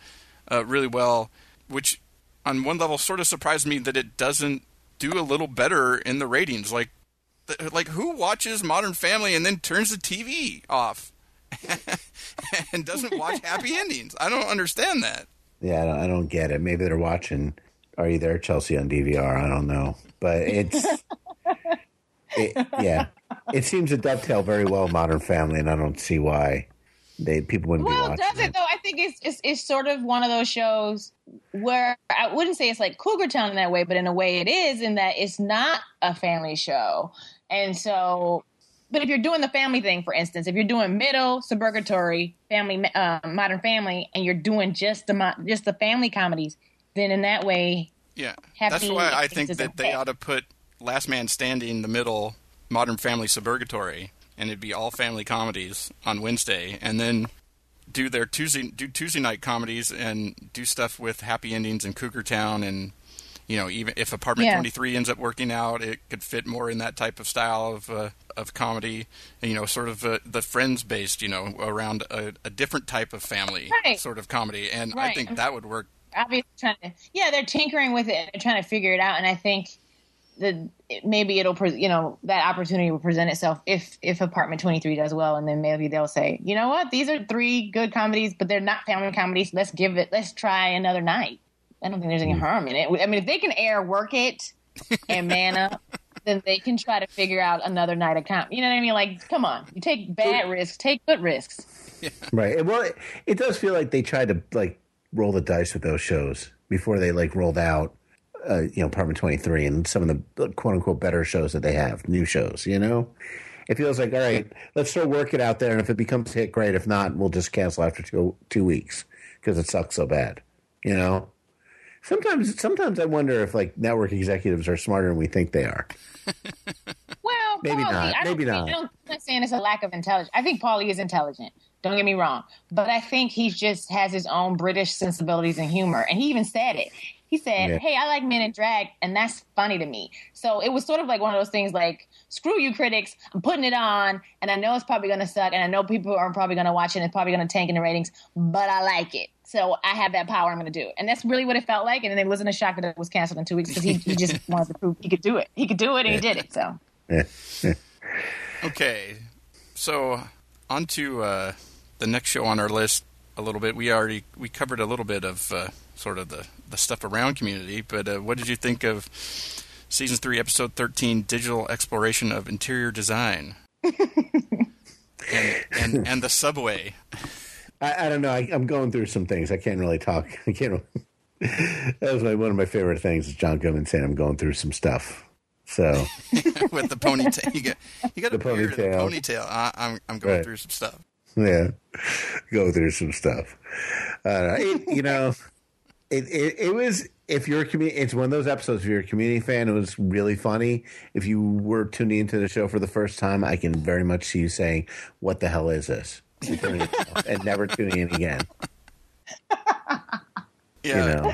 uh, really well, which on one level sort of surprised me that it doesn't do a little better in the ratings. Like, like who watches Modern Family and then turns the TV off and doesn't watch Happy Endings? I don't understand that. Yeah, I don't, I don't get it. Maybe they're watching Are You There, Chelsea on DVR. I don't know. But it's, it, yeah, it seems to dovetail very well with Modern Family, and I don't see why they people wouldn't be Well, watching does it though? I think it's, it's it's sort of one of those shows where I wouldn't say it's like Cougar Town in that way, but in a way it is in that it's not a family show, and so. But if you're doing the family thing, for instance, if you're doing middle suburgatory family, uh, modern family, and you're doing just the mo- just the family comedies, then in that way, Yeah, Happy that's why I think that they ought to put Last Man Standing, the middle, Modern Family, Suburgatory, and it'd be all family comedies on Wednesday, and then do their Tuesday do Tuesday night comedies and do stuff with Happy Endings and Cougar Town, and you know even if Apartment Yeah. Twenty Three ends up working out, it could fit more in that type of style of uh, of comedy, you know, sort of uh, the Friends based, you know, around a, a different type of family Right. sort of comedy, and I think that would work. obviously trying to yeah they're tinkering with it they're trying to figure it out. And i think that maybe it'll pre- you know that opportunity will present itself if if apartment 23 does well. And then maybe they'll say you know what? These are three good comedies but they're not family comedies. Let's give it let's try another night i don't think there's any harm in it i mean if they can air work it and man up then they can try to figure out another night of comedy you know what i mean like come on you take bad risks take good risks Right. Well, it, it does feel like they tried to like roll the dice with those shows before they like rolled out, uh, you know, Apartment Twenty Three and some of the quote unquote better shows that they have, new shows. You know, it feels like all right, let's throw work it out there, and if it becomes a hit, great. If not, we'll just cancel after two two weeks because it sucks so bad. You know. Sometimes, sometimes I wonder if like network executives are smarter than we think they are. Well, Maybe Paul Lee, not. I don't Maybe think- not. I don't, I'm not saying it's a lack of intelligence. I think Paul Lee is intelligent. Don't get me wrong, but I think he just has his own British sensibilities and humor. And he even said it. He said, Yeah. "Hey, I like men in drag, and that's funny to me." So it was sort of like one of those things, like "Screw you, critics! I'm putting it on, and I know it's probably going to suck, and I know people are probably going to watch it, and it's probably going to tank in the ratings, but I like it." So I have that power. I'm going to do it, and that's really what it felt like. And then it wasn't a shock that it was canceled in two weeks because he, he just wanted to prove he could do it. He could do it, and he did it. So. Okay, so on to uh, the next show on our list. A little bit. We already we covered a little bit of uh, sort of the the stuff around community, but uh, what did you think of season three, episode thirteen, digital exploration of interior design, and, and and the subway? I, I don't know. I, I'm going through some things. I can't really talk. I can't. that was my, one of my favorite things. Is John Goodman saying I'm going through some stuff. So with the ponytail. You got you got The and a ponytail. ponytail. I, I'm I'm going Right. through some stuff. yeah, go through some stuff. Uh, it, you know, it, it it was if you're a community. It's one of those episodes. If you're a community fan, it was really funny. If you were tuning into the show for the first time, I can very much see you saying, "What the hell is this?" and turning it off and never tuning in again. Yeah, You know,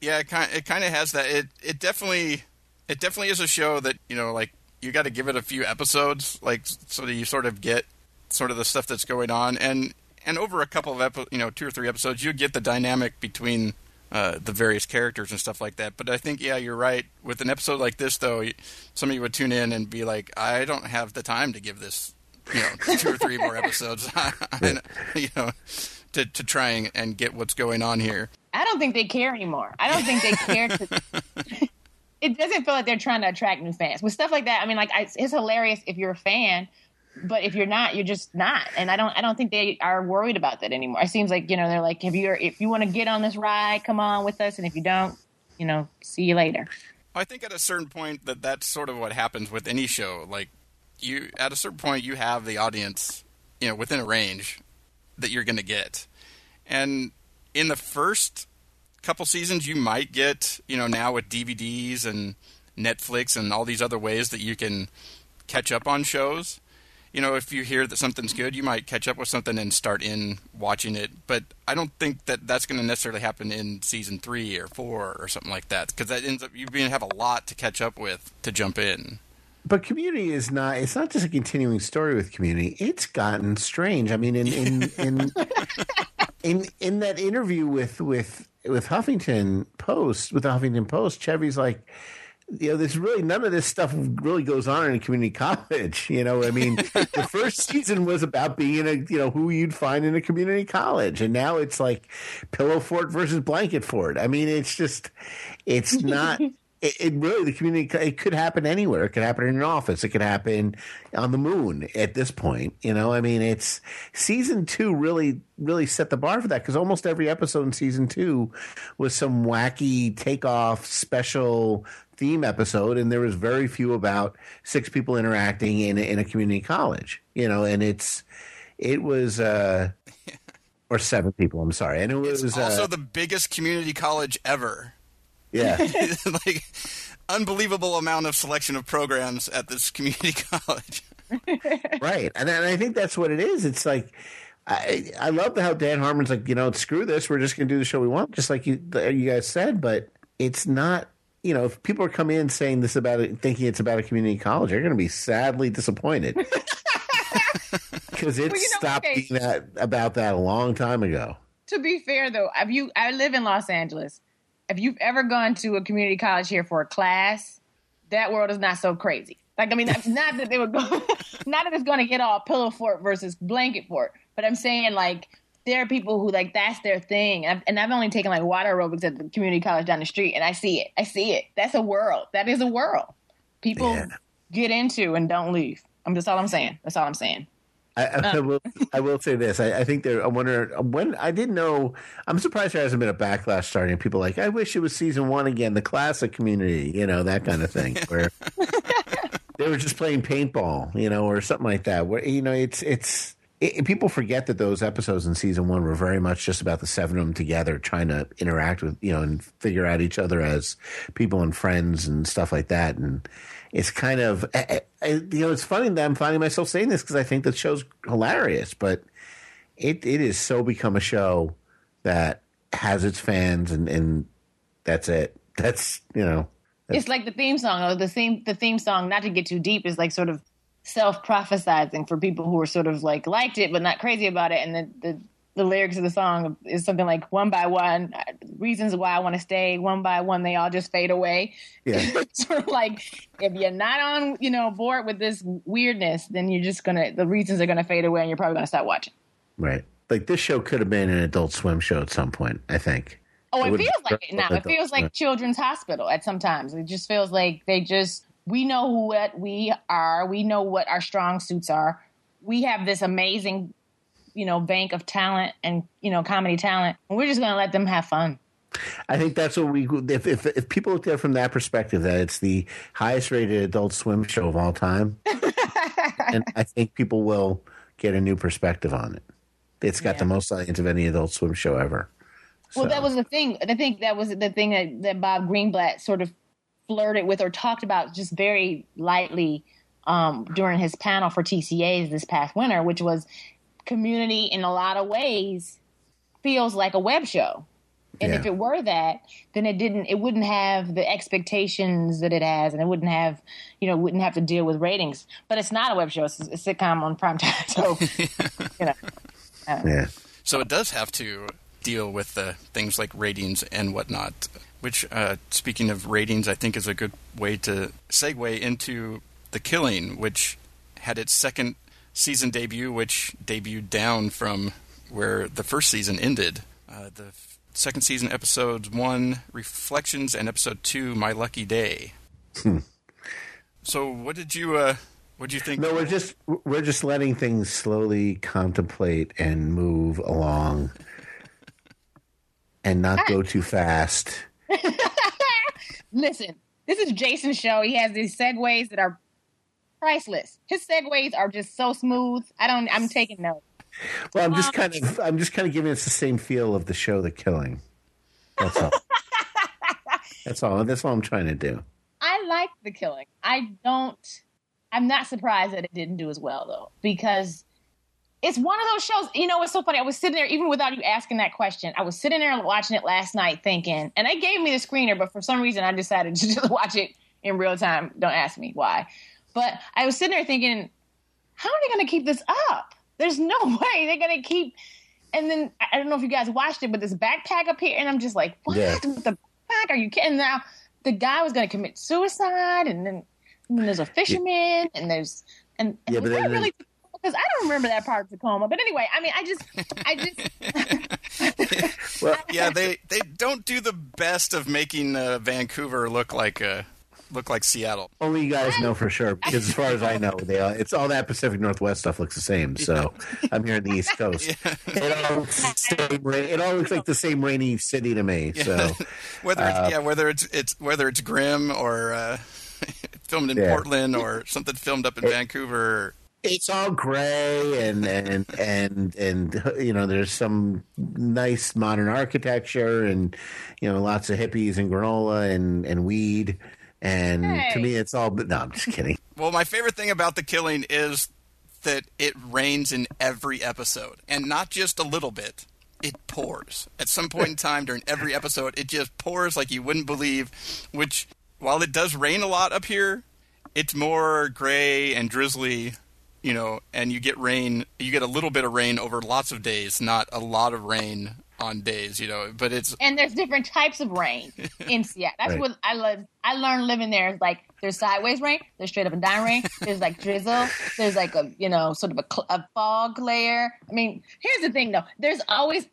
yeah. It kind it kind of has that. It it definitely it definitely is a show that you know like you got to give it a few episodes like so that you sort of get sort of the stuff that's going on and and over a couple of epi- you know two or three episodes you get the dynamic between uh, the various characters and stuff like that. But I think yeah, you're right. With an episode like this though, y- somebody would tune in and be like, I don't have the time to give this you know two or three more episodes. I- you know. To, to try and, and get what's going on here. I don't think they care anymore. I don't think they care. To, it doesn't feel like they're trying to attract new fans with stuff like that. I mean, like I, it's hilarious if you're a fan, but if you're not, you're just not. And I don't, I don't think they are worried about that anymore. It seems like you know they're like, if you're, if you want to get on this ride, come on with us, and if you don't, you know, see you later. I think at a certain point that that's sort of what happens with any show. Like you, at a certain point, you have the audience, you know, within a range that you're going to get, and in the first couple seasons, you might get, you know, now with DVDs and Netflix and all these other ways that you can catch up on shows. You know, if you hear that something's good, you might catch up with something and start in watching it. But I don't think that that's going to necessarily happen in season three or four or something like that because that ends up you being have a lot to catch up with to jump in. But community is not. It's not just a continuing story with community. It's gotten strange. I mean, in in in in, in that interview with with with Huffington Post with the Huffington Post, Chevy's like, you know, there's really none of this stuff really goes on in a community college. You know, I mean, the first season was about being a, you know, who you'd find in a community college. And now it's like pillow fort versus blanket fort. I mean, it's just, it's not, it, it, really the community it could happen anywhere. It could happen in an office. It could happen on the moon. At this point, you know, I mean, it's season two really really set the bar for that because almost every episode in season two was some wacky takeoff special theme episode, and there was very few about six people interacting in in a community college. You know, and it's it was. uh or seven people. I'm sorry, and it was it's also uh, the biggest community college ever. Yeah. like unbelievable amount of selection of programs at this community college. right. And, and I think that's what it is. It's like I I love how Dan Harmon's like, you know, screw this, we're just going to do the show we want, just like you you guys said, but it's not you know, if people are coming in saying this about it, thinking it's about a community college, they're going to be sadly disappointed because it well, you know, stopped okay. being that about that a long time ago. To be fair, though, have you? I live in Los Angeles if you've ever gone to a community college here for a class, that world is not so crazy. Like, I mean, not that they would go, not that it's going to get all pillow fort versus blanket fort, but I'm saying like there are people who like that's their thing. And I've, and I've only taken like water aerobics at the community college down the street, and I see it. I see it. That's a world. That is a world. People yeah. get into and don't leave. I'm just all I'm saying. That's all I'm saying. I, I, oh. will. I will say this. I, I, think there. I wonder when. I didn't know. I'm surprised there hasn't been a backlash starting. People like, I wish it was season one again, the classic community. You know that kind of thing. Where they were just playing paintball, you know, or something like that. Where you know, it's it's. It, people forget that those episodes in season one were very much just about the seven of them together, trying to interact with you know and figure out each other as people and friends and stuff like that. And it's kind of I, eh, I, eh, you know it's funny that I'm finding myself saying this because I think the show's hilarious, but it it is so become a show that has its fans and and that's it. That's you know. It's like the theme song or the theme the theme song. Not to get too deep, is like sort of self prophesizing for people who are sort of like liked it but not crazy about it, and the the the lyrics of the song is something like one by one uh, reasons why I want to stay one by one they all just fade away. Yeah. sort of like if you're not on you know board with this weirdness, then you're just gonna the reasons are gonna fade away and you're probably gonna stop watching. Right. Like this show could have been an Adult Swim show at some point. I think. Oh, it, it feels like it now. It feels like Children's Hospital at sometimes. It just feels like they just we know what we are. We know what our strong suits are. We have this amazing you know bank of talent and you know comedy talent. And we're just going to let them have fun. I think that's what we. If, if if people look at it from that perspective, that it's the highest rated Adult Swim show of all time, and I think people will get a new perspective on it. It's got yeah. the most audience of any Adult Swim show ever. Well, that was the thing. I think that was the thing that, that Bob Greenblatt sort of flirted with or talked about just very lightly um, during his panel for TCAs this past winter, which was community in a lot of ways feels like a web show. And yeah. if it were that, then it didn't it wouldn't have the expectations that it has and it wouldn't have you know, wouldn't have to deal with ratings. But it's not a web show, it's a sitcom on prime time. So you know. Yeah. So it does have to deal with the things like ratings and whatnot. Which, uh, speaking of ratings, I think is a good way to segue into The Killing, which had its second season debut, which debuted down from where the first season ended. Uh, the second season, episodes one, Reflections, and episode two, My Lucky Day. Hmm. So, what did you uh, what do you think? No, we're just we're just letting things slowly contemplate and move along, and not go too fast. Listen, this is Jason's show. He has these segues that are priceless. His segues are just so smooth. I don't. I'm taking notes. Well, I'm just um, kind of I'm just kind of giving us the same feel of the show, The Killing. That's all. That's all. That's all I'm trying to do. I like the killing. I don't. I'm not surprised that it didn't do as well though, because it's one of those shows. You know, it's so funny. I was sitting there, even without you asking that question, I was sitting there watching it last night, thinking, and they gave me the screener, but for some reason, I decided to just watch it in real time. Don't ask me why, but I was sitting there thinking, how are they going to keep this up? There's no way they're going to keep. And then I don't know if you guys watched it, but this backpack up here, and I'm just like, what? Yeah. With the backpack? Are you kidding? Now the guy was going to commit suicide, and then, and then there's a fisherman, and there's and, and Yeah, but then- really because I don't remember that part of Tacoma. But anyway, I mean, I just, I just, Well, yeah, they they don't do the best of making uh, Vancouver look like uh, look like Seattle. only you guys know for sure because as far as I know, they all, it's all that Pacific Northwest stuff looks the same. So I'm here in the East Coast. It all looks the same. ra- It all looks like the same rainy city to me. So Whether it's, yeah, whether it's it's whether it's Grimm or uh, filmed in Yeah. Portland or something filmed up in Vancouver. It's all gray and and and and you know there's some nice modern architecture and you know lots of hippies and granola and and weed and to me it's all but no i'm just kidding Well, my favorite thing about the killing is that it rains in every episode, and not just a little bit. It pours. At some point in time during every episode, it just pours like you wouldn't believe. Which, while it does rain a lot up here, it's more gray and drizzly, you know, and you get rain. You get a little bit of rain over lots of days, not a lot of rain on days, you know. But it's and there's different types of rain in Seattle. That's Right. what I love. I learned living there is like there's sideways rain, there's straight up and down rain, there's like drizzle, there's like a you know sort of a, cl- a fog layer. I mean, here's the thing though. There's always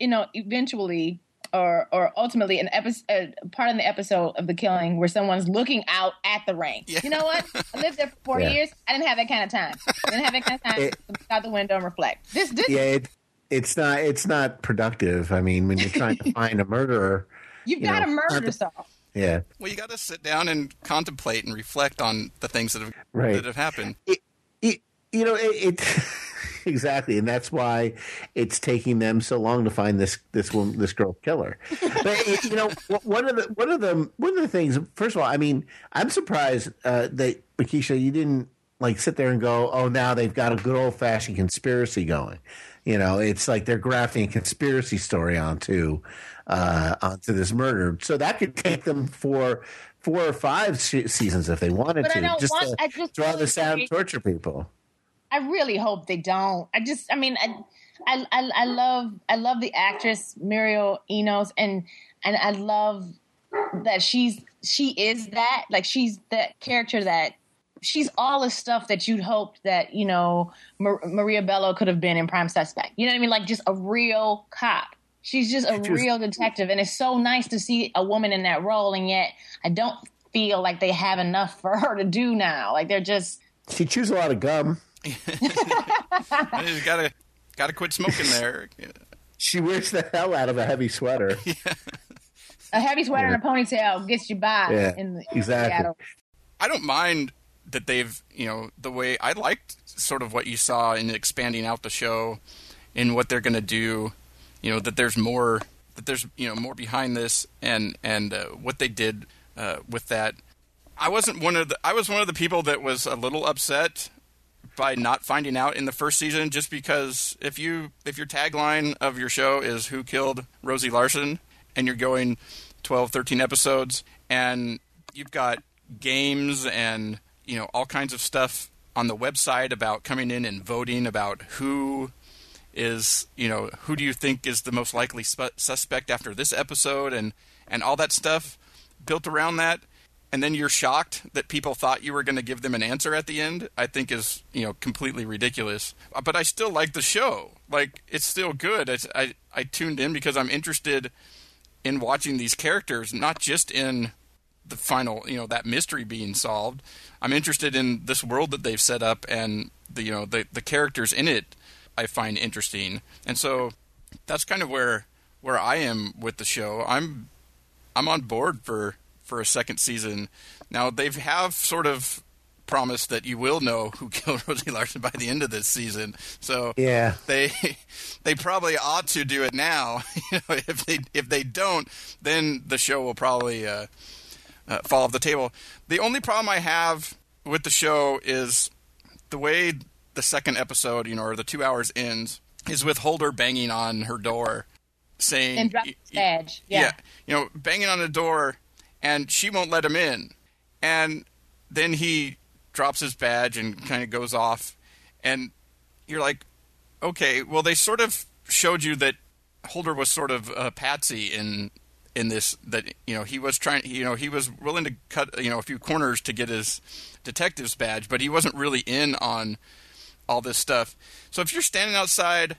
you know eventually or or ultimately an episode part in the episode of the killing where someone's looking out at the rain. Yeah. You know what? I lived there for four Yeah. years. I didn't have that kind of time. I didn't have that kind of time It- to look out the window and reflect. This this yeah it, it's not it's not productive i mean when you're trying to find a murderer you've you got to murder not the- yeah well, you got to sit down and contemplate and reflect on the things that have Right. that have happened. it, it you know it, it exactly and that's why it's taking them so long to find this this woman this girl killer. But you know one of the one of the one of the things first of all i mean i'm surprised uh that Mekeisha, you didn't like sit there and go oh now they've got a good old fashioned conspiracy going. You know it's like they're grafting a conspiracy story onto uh onto this murder. So that could take them for four or five seasons if they wanted But I to just want- to just draw really this out torture people I really hope they don't. I just, I mean, I, I, I, I love, I love the actress Mireille Enos, and and I love that she's she is that like she's that character that she's all the stuff that you'd hoped that you know Mar- Maria Bello could have been in Prime Suspect. You know what I mean? Like just a real cop. She's just a She was- real detective, and it's so nice to see a woman in that role. And yet, I don't feel like they have enough for her to do now. Like they're just She chews a lot of gum. You gotta gotta quit smoking there. She wears the hell out of a heavy sweater. a heavy sweater Yeah. and a ponytail gets you by Yeah, in the exactly. Seattle. I don't mind that they've, you know, the way I liked sort of what you saw in expanding out the show and what they're going to do, you know, that there's more that there's, you know, more behind this and and uh, what they did uh, with that. I wasn't one of the I was one of the people that was a little upset by not finding out in the first season just because if you if your tagline of your show is who killed Rosie Larsen and you're going 12 13 episodes and you've got games and you know all kinds of stuff on the website about coming in and voting about who is you know who do you think is the most likely sp- suspect after this episode and and all that stuff built around that and then you're shocked that people thought you were going to give them an answer at the end i think is you know completely ridiculous. Uh, but i still like the show. Like it's still good. It's, i i tuned in because i'm interested in watching these characters not just in the final you know that mystery being solved. I'm interested in this world that they've set up and the you know the the characters in it i find interesting. And so that's kind of where where i am with the show. I'm I'm on board for for a second season. Now they have sort of promised that you will know who killed Rosie Larsen by the end of this season. So Yeah. they they probably ought to do it now. you know, if they if they don't, then the show will probably uh, uh, fall off the table. The only problem I have with the show is the way the second episode, you know, or the two hours ends, is with Holder banging on her door, saying And drop y- his badge. Yeah. you know, banging on the door, and she won't let him in. And then he drops his badge and kind of goes off, and you're like, okay, well, they sort of showed you that Holder was sort of a patsy in in this that you know he was trying you know he was willing to cut you know a few corners to get his detective's badge but he wasn't really in on all this stuff so if you're standing outside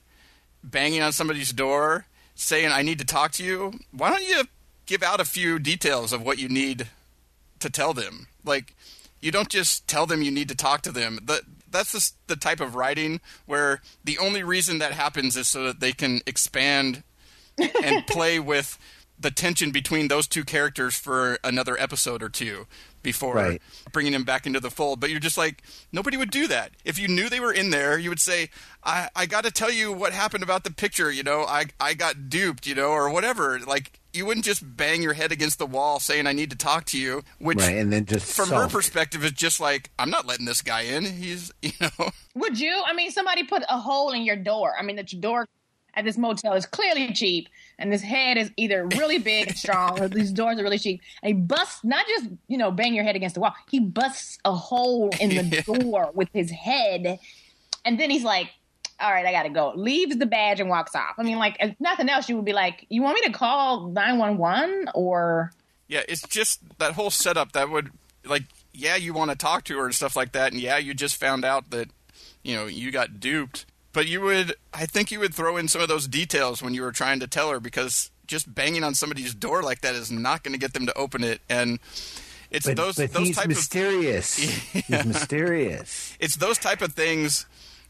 banging on somebody's door saying i need to talk to you why don't you give out a few details of what you need to tell them like you don't just tell them you need to talk to them that that's the, the type of writing where the only reason that happens is so that they can expand and play with the tension between those two characters for another episode or two before Right. bringing them back into the fold. But you're just like, nobody would do that. If you knew they were in there, you would say, I, I got to tell you what happened about the picture, you know, I, I got duped, you know, or whatever. Like, you wouldn't just bang your head against the wall saying, I need to talk to you, which Right, and then just from her perspective is just like, I'm not letting this guy in. He's, you know, Would you? I mean, somebody put a hole in your door. I mean, that your door at this motel is clearly cheap, and this head is either really big and strong, or these doors are really cheap. And he busts, not just you know, bang your head against the wall. He busts a hole in the door with his head, and then he's like, "All right, I gotta go." Leaves the badge and walks off. I mean, like, if nothing else, you would be like, "You want me to call nine one one or?" Yeah, it's just that whole setup that would like yeah, you want to talk to her and stuff like that and yeah, you just found out that you know, you got duped. But you would I think you would throw in some of those details when you were trying to tell her because just banging on somebody's door like that is not going to get them to open it and it's But, those but those he's type of mysterious. He's mysterious. it's those type of things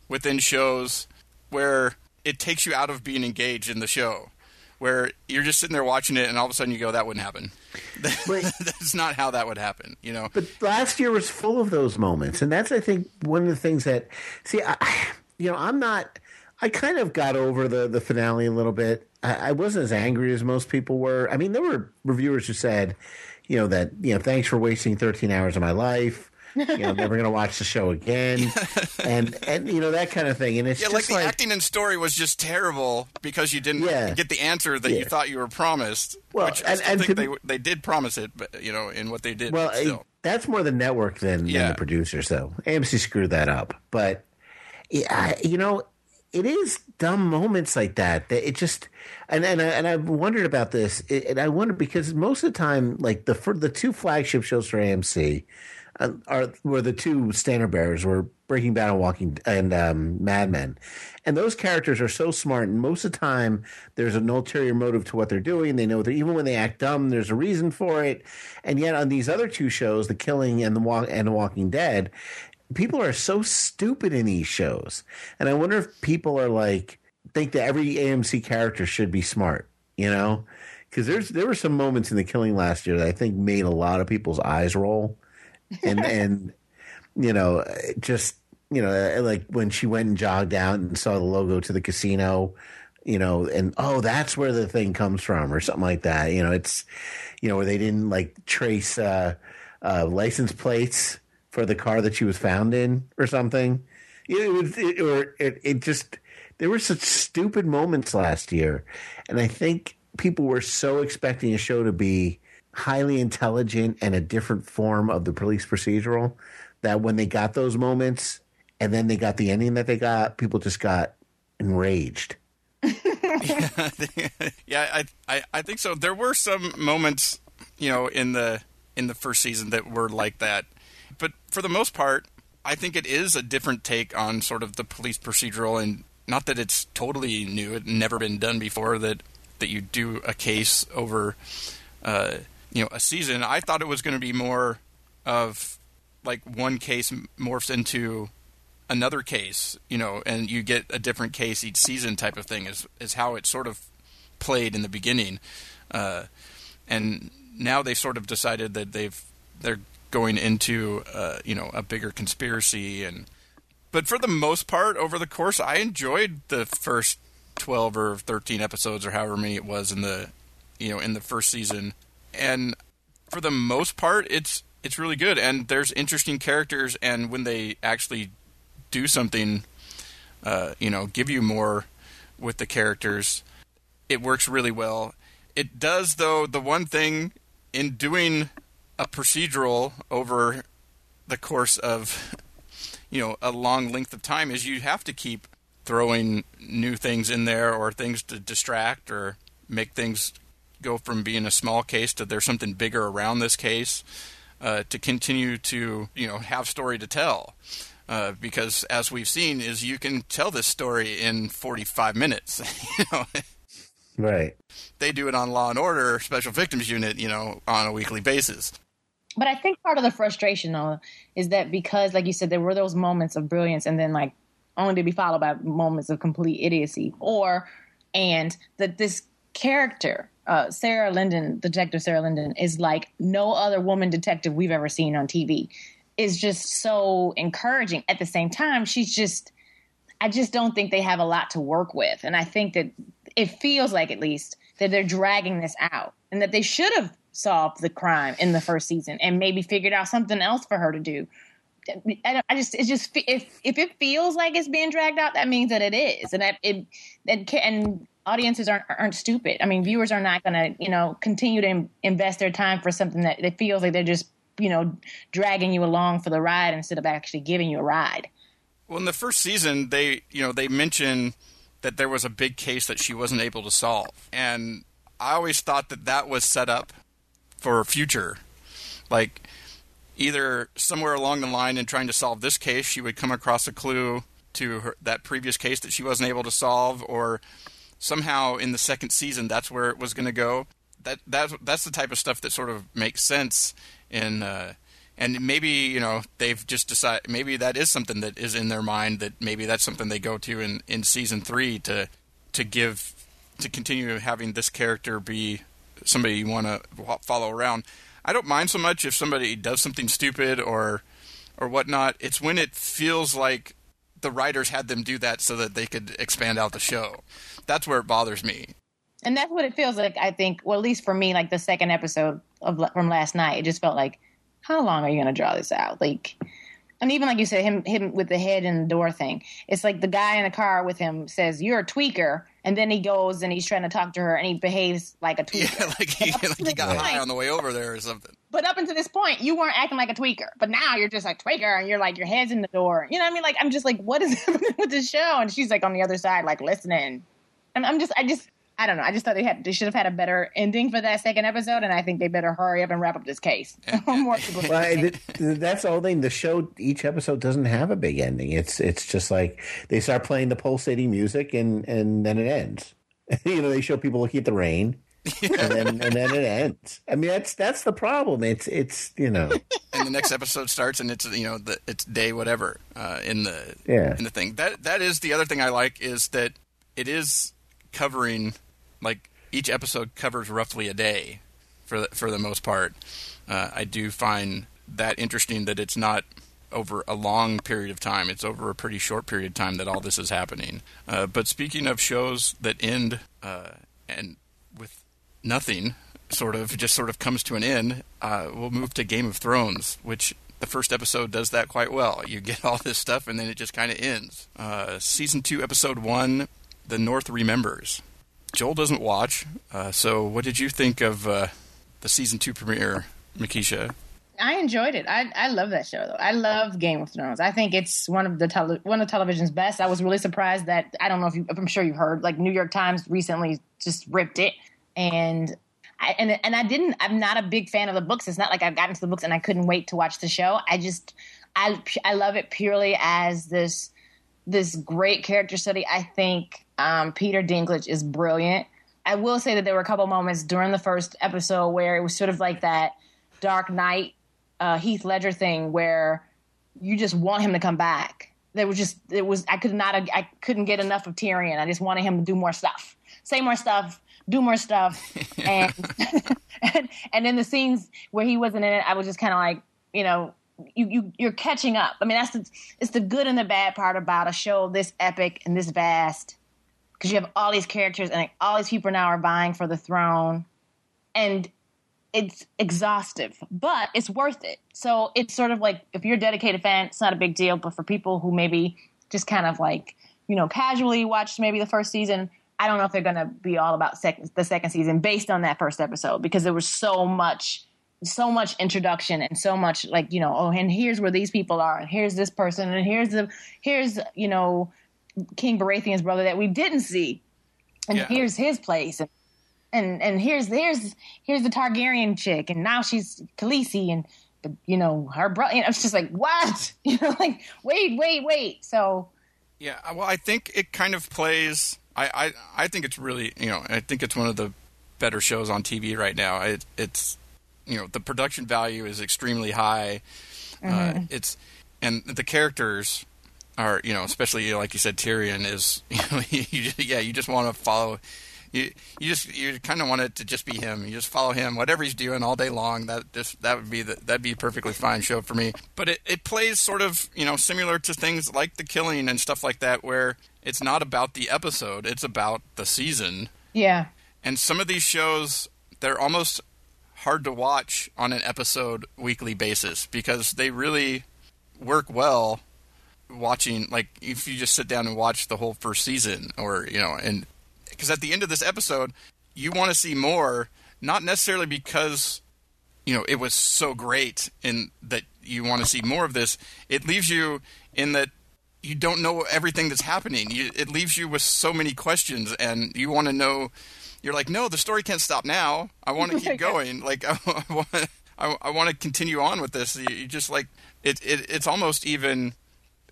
within shows where it takes you out of being engaged in the show where you're just sitting there watching it and all of a sudden you go that wouldn't happen that's not how that would happen you know But last year was full of those moments, and that's I think one of the things that see, I, you know, I'm not. I kind of got over the the finale a little bit. I, I wasn't as angry as most people were. I mean, there were reviewers who said, you know, that you know, thanks for wasting 13 hours of my life. You know, I'm never going to watch the show again, and and you know that kind of thing. And it's yeah like the like, acting and story was just terrible because you didn't Yeah. get the answer that you thought you were promised Well, which I and- and think they they did promise it but you know in what they did Well. I- that's more the network than, than the producers, though. AMC screwed that up. But, yeah, I- you know, it is dumb moments like that that it just and and I, and I've wondered about this, and I wonder because most of the time, like the for the two flagship shows for AMC are were the two standard bearers were Breaking Bad and Walking and um, Mad Men, and those characters are so smart, and most of the time there's an ulterior motive to what they're doing. They know that even when they act dumb, there's a reason for it, and yet on these other two shows, The Killing and the Walk and The Walking Dead, people are so stupid in these shows, and I wonder if people are like think that every AMC character should be smart, you know. Because there's there were some moments in the killing last year that I think made a lot of people's eyes roll, and and you know just you know like when she went and jogged out and saw the logo to the casino, you know, and oh that's where the thing comes from or something like that. You know, it's you know where they didn't like trace uh, uh, license plates for the car that she was found in or something. It was it, or it, it just there were such stupid moments last year, and I think people were so expecting a show to be highly intelligent and a different form of the police procedural that when they got those moments and then they got the ending that they got, people just got enraged. yeah, I, I I think so. There were some moments, you know, in the in the first season that were like that, but for the most part, I think it is a different take on sort of the police procedural, and not that it's totally new; it never been done before. That that you do a case over, uh, you know, a season. I thought it was going to be more of like one case morphs into another case, you know, and you get a different case each season type of thing is is how it sort of played in the beginning. Uh, and now they sort of decided that they've they're going into uh, you know a bigger conspiracy and but for the most part over the course I enjoyed the first 12 or 13 episodes or however many it was in the you know in the first season and for the most part it's it's really good. And there's interesting characters and when they actually do something uh, you know give you more with the characters it works really well. It does though the one thing in doing a procedural over the course of you know a long length of time is you have to keep throwing new things in there or things to distract or make things go from being a small case to there's something bigger around this case uh, to continue to you know have story to tell. Uh, because as we've seen is you can tell this story in 45 minutes you know. Right. they do it on law and order special victims unit you know on a weekly basis. But I think part of the frustration, though, is that because, like you said, there were those moments of brilliance, and then like only to be followed by moments of complete idiocy, or and that this character, uh, Sarah Linden, Detective Sarah Linden, is like no other woman detective we've ever seen on TV. Is just so encouraging. At the same time, she's just. I just don't think they have a lot to work with, and I think that it feels like, at least, that they're dragging this out, and that they should have solved the crime in the first season and maybe figured out something else for her to do. I, I just, it's just if if it feels like it's being dragged out, that means that it is, and that it and, and audiences aren't aren't stupid. I mean, viewers are not going to you know continue to in, invest their time for something that, that feels like they're just you know dragging you along for the ride instead of actually giving you a ride. Well, in the first season, they you know they mention that there was a big case that she wasn't able to solve, and I always thought that that was set up for future, like either somewhere along the line in trying to solve this case, she would come across a clue to her, that previous case that she wasn't able to solve, or somehow in the second season that's where it was going to go. That that's that's the type of stuff that sort of makes sense in. Uh, and maybe you know they've just decided maybe that is something that is in their mind that maybe that's something they go to in, in season three to to give to continue having this character be somebody you want to follow around. I don't mind so much if somebody does something stupid or or whatnot. It's when it feels like the writers had them do that so that they could expand out the show. That's where it bothers me. and that's what it feels like. I think, well, at least for me, like the second episode of from last night, it just felt like, how long are you going to draw this out? Like, and even like you said, him him with the head and the door thing. It's like the guy in the car with him says, "You're a tweaker," and then he goes and he's trying to talk to her, and he behaves like a tweaker. Yeah, like he, like he got Right. high on the way over there or something. But up until this point, you weren't acting like a tweaker. But now you're just like tweaker, and you're like your head's in the door. You know what I mean? Like I'm just like, what is happening with this show? And she's like on the other side, like listening. And I'm just, I just, I don't know. I just thought they had, they should have had a better ending for that second episode, and I think they better hurry up and wrap up this case. More people- Well, th- th- that's the whole thing. The show, each episode doesn't have a big ending. It's it's just like they start playing the pulsating music and and then it ends. you know, they show people looking at the rain, and then and then it ends. I mean, that's that's the problem. It's it's you know, and the next episode starts and it's you know the, it's day whatever uh, in the Yeah. in the thing that that is the other thing I like is that it is covering like each episode covers roughly a day for the, for the most part. Uh, I do find that interesting that it's not over a long period of time. It's over a pretty short period of time that all this is happening. Uh, but speaking of shows that end uh, and with nothing, sort of just sort of comes to an end, uh, we'll move to Game of Thrones, which the first episode does that quite well. You get all this stuff and then it just kind of ends. Uh, season two, episode one, The North Remembers. Joel doesn't watch, uh, so what did you think of uh, the season two premiere, Mekeisha? I enjoyed it. I I love that show though. I love Game of Thrones. I think it's one of the tele- one of television's best. I was really surprised that I don't know if you I'm sure you've heard like New York Times recently just ripped it and I and and I didn't I'm not a big fan of the books. It's not like I've gotten to the books and I couldn't wait to watch the show. I just I I love it purely as this this great character study. I think um, Peter Dinklage is brilliant. I will say that there were a couple moments during the first episode where it was sort of like that Dark Knight uh, Heath Ledger thing where you just want him to come back. There was just it was I could not I couldn't get enough of Tyrion. I just wanted him to do more stuff, say more stuff, do more stuff. And and, and then the scenes where he wasn't in it, I was just kind of like, you know, you, you you're catching up. I mean, that's the it's the good and the bad part about a show this epic and this vast because you have all these characters and like, all these people now are vying for the throne, and it's exhaustive, but it's worth it. So it's sort of like if you're a dedicated fan, it's not a big deal. But for people who maybe just kind of like you know casually watched maybe the first season, I don't know if they're going to be all about second, the second season based on that first episode because there was so much so much introduction and so much like you know oh and here's where these people are and here's this person and here's the here's you know King Baratheon's brother that we didn't see and Yeah. here's his place and and and here's here's here's the Targaryen chick and now she's Khaleesi and but you know her brother you know, it's just like what you know like wait wait wait so Yeah, well, I think it kind of plays. I, I, I think it's really, you know, I think it's one of the better shows on TV right now. It, it's, you know, the production value is extremely high. Uh, it's, and the characters are, you know, especially like you said, Tyrion is, you know, you, just- yeah, you just want to follow. You, you just you kind of want it to just be him. You just follow him, whatever he's doing all day long. That just that would be the, that'd be a perfectly fine show for me. But it, it plays sort of you know similar to things like The Killing and stuff like that, where it's not about the episode, it's about the season. yeah And some of these shows, they're almost hard to watch on an episode weekly basis because they really work well watching like if you just sit down and watch the whole first season or you know and because at the end of this episode you want to see more not necessarily because you know it was so great and that you want to see more of this. It leaves you in that you don't know everything that's happening. You, it leaves you with so many questions and you want to know you're like no the story can't stop now. I want to keep going. Like i, I want I, I want to continue on with this. You, you just like it, it it's almost even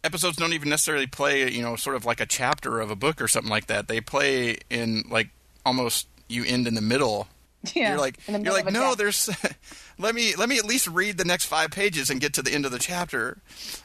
episodes don't even necessarily play you know sort of like a chapter of a book or something like that. They play in like almost you end in the middle. Yeah you're like you're like no there's let me let me at least read the next five pages and get to the end of the chapter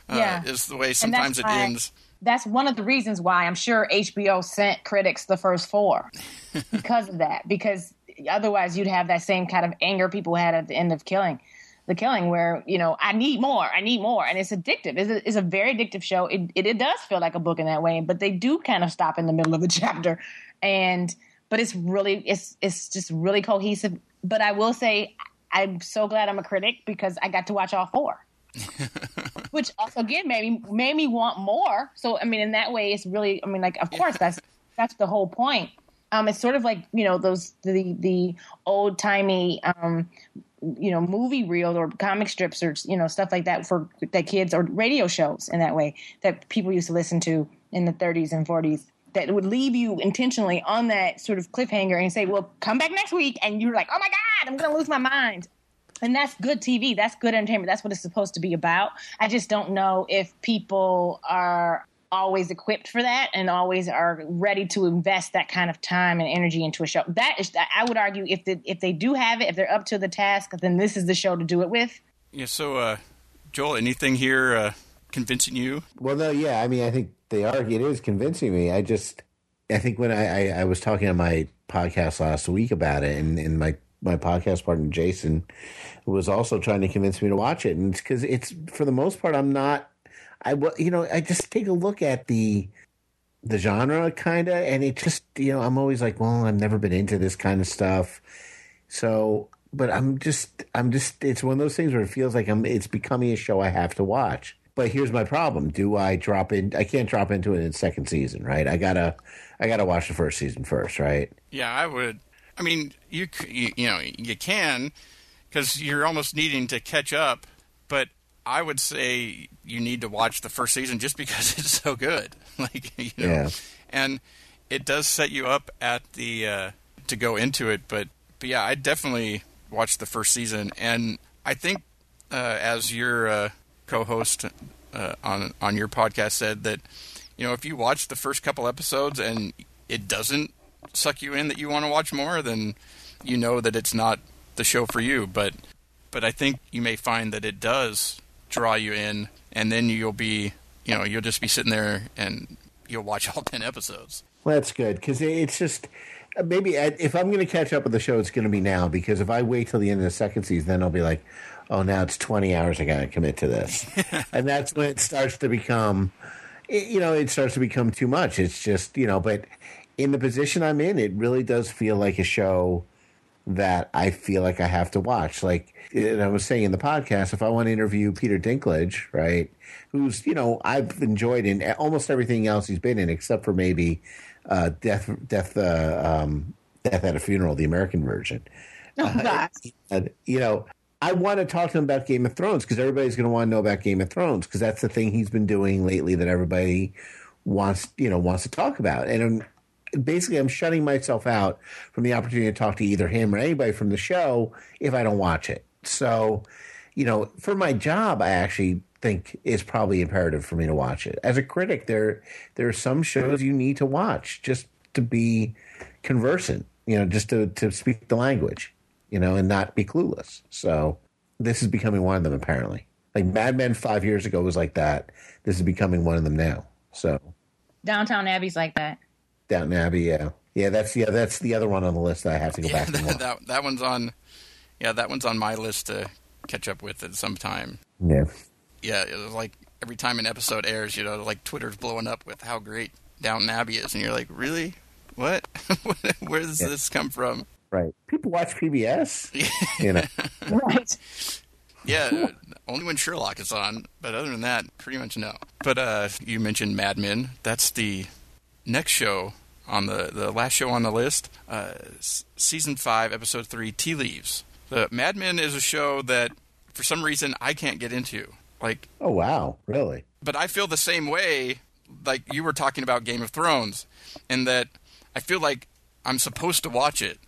uh, Yeah. is the way sometimes it ends That's one of the reasons why I'm sure HBO sent critics the first four because of that. Because otherwise, you'd have that same kind of anger people had at the end of Killing, the Killing, where you know I need more, I need more, and it's addictive. It's a, it's a very addictive show. It, it it does feel like a book in that way, but they do kind of stop in the middle of a chapter, and but it's really it's it's just really cohesive. But I will say. I'm so glad I'm a critic because I got to watch all four which also again made me made me want more. So I mean, in that way, it's really I mean, like of course that's that's the whole point. Um, it's sort of like you know those the the old timey um, you know movie reels or comic strips or you know stuff like that for that kids or radio shows in that way that people used to listen to in the 30s and 40s that would leave you intentionally on that sort of cliffhanger and say, "Well, come back next week," and you're like, "Oh my god, I'm going to lose my mind." And that's good TV. That's good entertainment. That's what it's supposed to be about. I just don't know if people are always equipped for that and always are ready to invest that kind of time and energy into a show. That is, I would argue, if the, if they do have it, if they're up to the task, then this is the show to do it with. yeah so uh joel anything here uh convincing you Well, no, yeah. I mean, I think they are. It is convincing me. I just, I think when I, I, I was talking on my podcast last week about it, and, and my my podcast partner Jason was also trying to convince me to watch it, and it's because it's for the most part I'm not. I you know I just take a look at the the genre kind of, and it just you know I'm always like, well, I've never been into this kind of stuff, so. But I'm just, I'm just. It's one of those things where it feels like I'm. It's becoming a show I have to watch. But here's my problem: Do I drop in? I can't drop into it in its second season, right? I gotta, I gotta watch the first season first, right? yeah i would i mean you you, you know you can because you're almost needing to catch up but i would say you need to watch the first season just because it's so good like you know Yeah. and it does set you up at the uh, to go into it but but yeah i definitely watched the first season and i think uh, as your uh, co-host uh, on on your podcast said that you know if you watch the first couple episodes and it doesn't suck you in that you want to watch more then you know that it's not the show for you but but I think you may find that it does draw you in and then you'll be you know you'll just be sitting there and you'll watch all 10 episodes Well, that's good because it's just uh, maybe I- if I'm going to catch up with the show, it's going to be now because if I wait till the end of the second season, then I'll be like, oh, now it's 20 hours. I got to commit to this, and that's when it starts to become, it- you know, it starts to become too much. It's just you know, but in the position I'm in, it really does feel like a show that I feel like I have to watch. Like and I was saying in the podcast, if I want to interview Peter Dinklage, right, who's you know I've enjoyed in almost everything else he's been in, except for maybe uh, Death Death uh, um, Death at a Funeral, the American version. Oh, God. And, you know, I want to talk to him about Game of Thrones because everybody's going to want to know about Game of Thrones because that's the thing he's been doing lately that everybody wants, you know, wants to talk about. And I'm, basically, I'm shutting myself out from the opportunity to talk to either him or anybody from the show if I don't watch it. So, you know, for my job, I actually think it's probably imperative for me to watch it. As a critic, there there are some shows you need to watch just to be conversant, you know, just to, to speak the language, you know, and not be clueless. So this is becoming one of them apparently. Like Mad Men five years ago was like that. This is becoming one of them now. So Downtown Abbey's like that. Downton Abbey, yeah. Yeah, that's yeah, that's the other one on the list that I have to go Yeah, back and that, watch. that that one's on. Yeah, that one's on my list to catch up with at some time. Yeah. Yeah, it was like every time an episode airs, you know, like Twitter's blowing up with how great Downton Abbey is, and you're like, really? What? Where does Yeah. this come from? Right. People watch PBS. you know. Right. Yeah, only when Sherlock is on, but other than that, pretty much no. But uh, you mentioned Mad Men. That's the next show on the the last show on the list. Uh, season five, episode three, Tea Leaves. The Mad Men is a show that, for some reason, I can't get into. Like, Oh wow, really? but I feel the same way. Like you were talking about Game of Thrones, in that I feel like I'm supposed to watch it,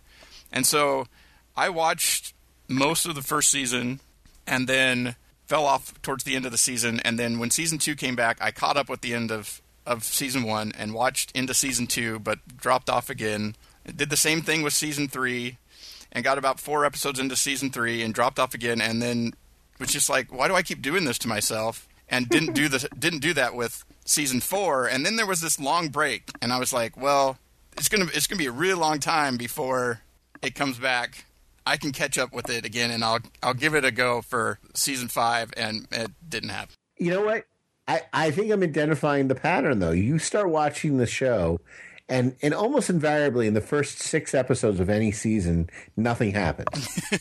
and so I watched most of the first season, and then fell off towards the end of the season. And then when season two came back, I caught up with the end of of season one and watched into season two, but dropped off again. Did the same thing with season three, and got about four episodes into season three and dropped off again, and then was just like, why do I keep doing this to myself? And didn't do the didn't do that with season four. And then there was this long break, and I was like, well, it's gonna it's gonna be a really long time before it comes back. I can catch up with it again, and I'll I'll give it a go for season five, and it didn't happen. You know what? I, I think I'm identifying the pattern though. You start watching the show and and almost invariably in the first six episodes of any season, nothing happens.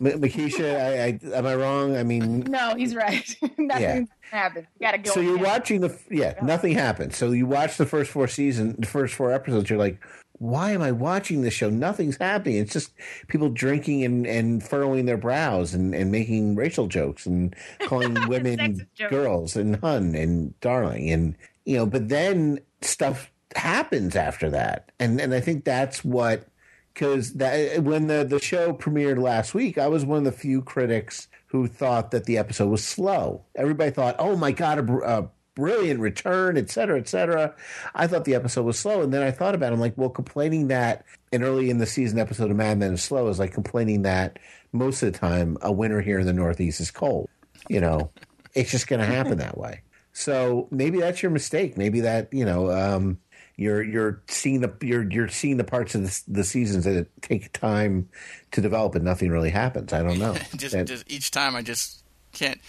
M- Mekeisha, I, I, am I wrong? I mean, No, he's right. Nothing happened. You gotta go. so you're again. watching the yeah, nothing happens. So you watch the first four season, the first four episodes. You're like, why am I watching this show? Nothing's happening. It's just people drinking and, and furrowing their brows and, and making racial jokes and calling women girls and hun and darling and you know. But then stuff happens after that, and and I think that's what because that when the the show premiered last week, I was one of the few critics who thought that the episode was slow. Everybody thought, "Oh my god, a, a brilliant return, et cetera, et cetera." I thought the episode was slow, and then I thought about, it. I'm like, well, complaining that an early in the season episode of Mad Men is slow is like complaining that most of the time a winter here in the Northeast is cold. You know, it's just going to happen that way. So maybe that's your mistake. Maybe that you know. Um, you're you're seeing the you're you're seeing the parts of the, the seasons that take time to develop and nothing really happens. I don't know. just, That- just each time I just can't.